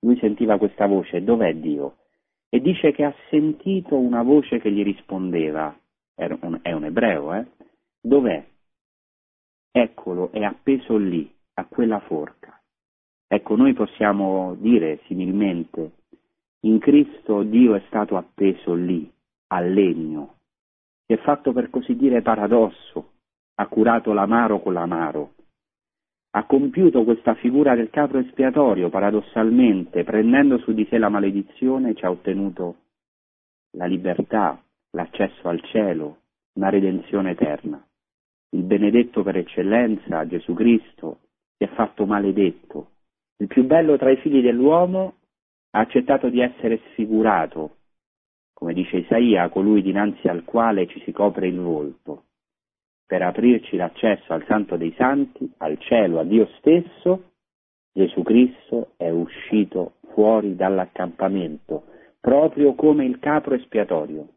lui sentiva questa voce, dov'è Dio? E dice che ha sentito una voce che gli rispondeva, è un ebreo, eh? Dov'è? Eccolo, è appeso lì, a quella forca. Ecco, noi possiamo dire similmente, in Cristo Dio è stato appeso lì, al legno, si è fatto per così dire paradosso, ha curato l'amaro con l'amaro, ha compiuto questa figura del capro espiatorio, paradossalmente, prendendo su di sé la maledizione, ci ha ottenuto la libertà, l'accesso al cielo, una redenzione eterna. Il benedetto per eccellenza, Gesù Cristo, si è fatto maledetto. Il più bello tra i figli dell'uomo ha accettato di essere sfigurato, come dice Isaia, colui dinanzi al quale ci si copre il volto, per aprirci l'accesso al Santo dei Santi, al cielo, a Dio stesso, Gesù Cristo è uscito fuori dall'accampamento, proprio come il capro espiatorio.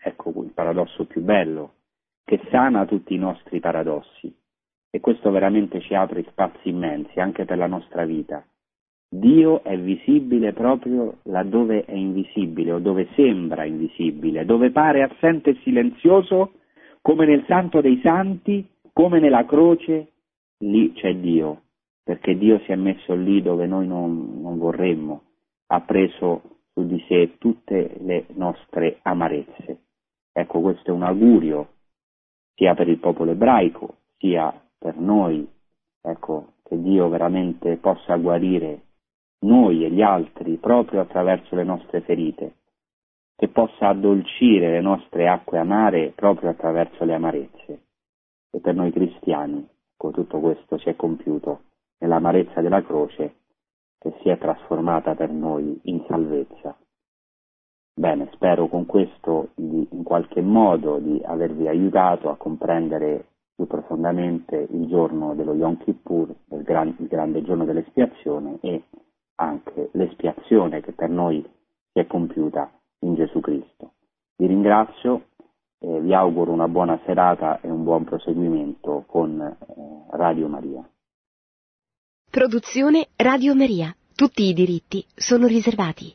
Ecco il paradosso più bello, che sana tutti i nostri paradossi. E questo veramente ci apre spazi immensi anche per la nostra vita. Dio è visibile proprio laddove è invisibile o dove sembra invisibile, dove pare assente e silenzioso, come nel Santo dei Santi, come nella croce, lì c'è Dio, perché Dio si è messo lì dove noi non, non vorremmo, ha preso su di sé tutte le nostre amarezze. Ecco, questo è un augurio sia per il popolo ebraico, sia per noi, ecco, che Dio veramente possa guarire noi e gli altri proprio attraverso le nostre ferite, che possa addolcire le nostre acque amare proprio attraverso le amarezze. E per noi cristiani, ecco, tutto questo si è compiuto nell'amarezza della croce che si è trasformata per noi in salvezza. Bene, spero con questo di, in qualche modo di avervi aiutato a comprendere più profondamente il giorno dello Yom Kippur, il, gran, il grande giorno dell'espiazione e anche l'espiazione che per noi si è compiuta in Gesù Cristo. Vi ringrazio, e vi auguro una buona serata e un buon proseguimento con eh, Radio Maria. Produzione Radio Maria. Tutti i diritti sono riservati.